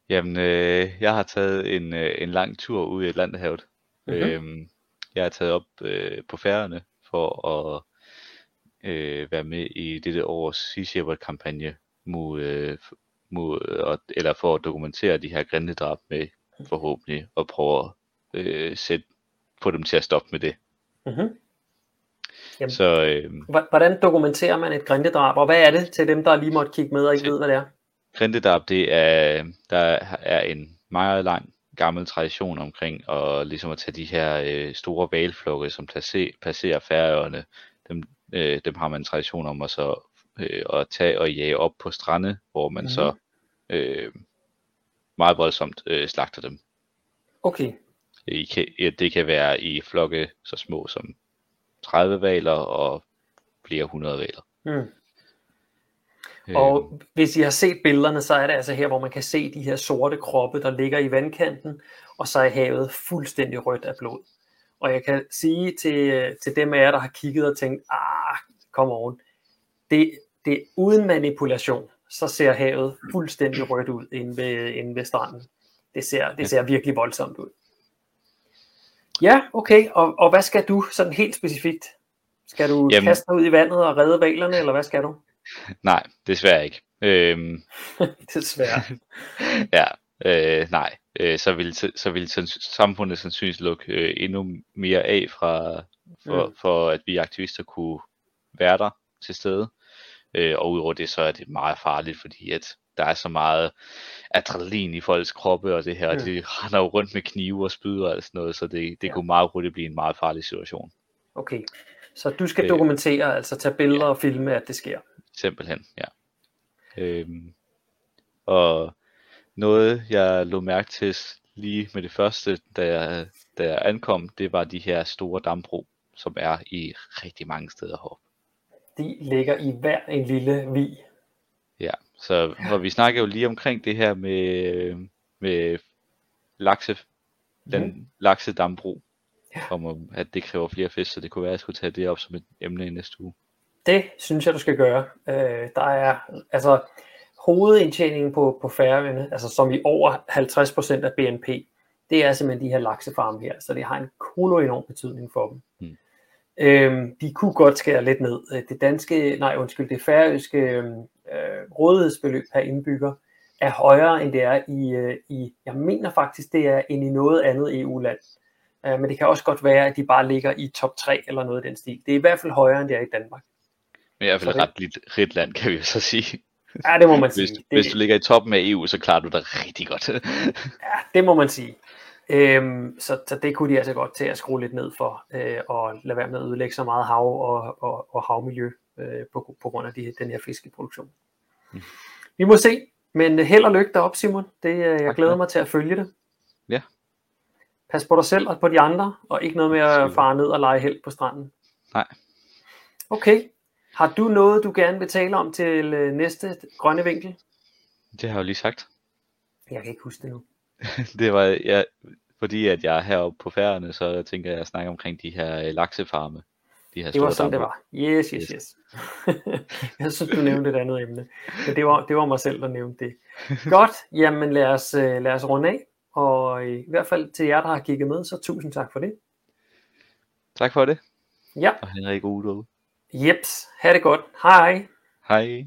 Jamen, øh, jeg har taget en, øh, en lang tur ud i Atlanterhavet. Mm-hmm. Øhm, jeg har taget op øh, på færgerne for at øh, være med i dette års Sea Shepherd-kampagne mod, øh, mod, eller for at dokumentere de her grindedrab med forhåbentlig, og prøve at øh, sætte, få dem til at stoppe med det. Mm-hmm. Så, øh, Hvordan dokumenterer man et grindedrab, og hvad er det til dem, der lige måtte kigge med og ikke ved, hvad det er? Grindedab, det er, der er en meget lang gammel tradition omkring og ligesom at tage de her øh, store valflokke, som passerer, passerer færøerne, dem, øh, dem har man en tradition om at, så, øh, at tage og jage op på strande, hvor man mm. så øh, meget voldsomt øh, slagter dem. Okay. I kan, det kan være i flokke så små som 30 valer og flere hundrede valer. Mm. Og hvis I har set billederne, så er det altså her, hvor man kan se de her sorte kroppe, der ligger i vandkanten, og så er havet fuldstændig rødt af blod. Og jeg kan sige til, til dem af jer, der har kigget og tænkt, ah, kom oven, det, det uden manipulation, så ser havet fuldstændig rødt ud inde ved, inde ved stranden. Det ser, det ser virkelig voldsomt ud. Ja, okay. Og, og hvad skal du sådan helt specifikt? Skal du Jamen, kaste dig ud i vandet og redde valerne, eller hvad skal du? Nej, desværre ikke. Øhm, *laughs* desværre. *laughs* ja, øh, nej. Øh, så vil, så vil samfundet sandsynligvis lukke øh, endnu mere af fra, for, mm. for at vi aktivister kunne være der til stede. Øh, og udover det, så er det meget farligt, fordi at der er så meget adrenalin i folks kroppe, og det her, mm. og de render jo rundt med knive og spyd og sådan noget, så det, det ja. kunne meget hurtigt blive en meget farlig situation. Okay, så du skal øh, dokumentere, altså tage billeder ja. og filme, at det sker? Simpelthen, ja. Øhm, og noget, jeg lå mærke til lige med det første, da jeg, da jeg ankom, det var de her store dambro, som er i rigtig mange steder heroppe. De ligger i hver en lille vi. Ja, så hvor vi snakker jo lige omkring det her med, med lakse, den mm. laksedambro, ja. om at det kræver flere fisk, så det kunne være, at jeg skulle tage det op som et emne i næste uge. Det synes jeg, du skal gøre. Øh, der er altså hovedindtjeningen på, på færøerne, altså som i over 50% af BNP, det er simpelthen de her laksefarme her, så det har en kolo enorm betydning for dem. Hmm. Øhm, de kunne godt skære lidt ned. Øh, det danske, nej undskyld, det færøske øh, rådighedsbeløb per indbygger er højere end det er i, øh, i, jeg mener faktisk det er end i noget andet EU-land. Øh, men det kan også godt være, at de bare ligger i top 3 eller noget af den stil. Det er i hvert fald højere end det er i Danmark. Men i hvert fald et ret lidt rigt land, kan vi jo så sige. Ja, det må man sige. Hvis, det, hvis du ligger i toppen af EU, så klarer du dig rigtig godt. ja, det må man sige. Øhm, så, så det kunne de altså godt til at skrue lidt ned for, øh, og lade være med at ødelægge så meget hav og, og, og havmiljø øh, på, på grund af de, den her fiskeproduktion. Mm. Vi må se, men held og lykke derop, Simon. Det, øh, jeg tak, glæder mig til at følge det. Ja. Pas på dig selv og på de andre, og ikke noget med at fare ned og lege held på stranden. Nej. Okay, har du noget, du gerne vil tale om til øh, næste grønne vinkel? Det har jeg jo lige sagt. Jeg kan ikke huske det nu. *laughs* det var, ja, fordi at jeg er heroppe på færgerne, så tænker jeg at snakke omkring de her øh, laksefarme. De her det var sådan, damper. det var. Yes, yes, yes. *laughs* jeg synes, du nævnte et andet emne. Men det var, det var mig selv, der nævnte det. Godt, jamen lad os, øh, lad os runde af. Og i hvert fald til jer, der har kigget med, så tusind tak for det. Tak for det. Ja. Og Henrik Udo. Jeps, ha' det godt. Hej. Hej.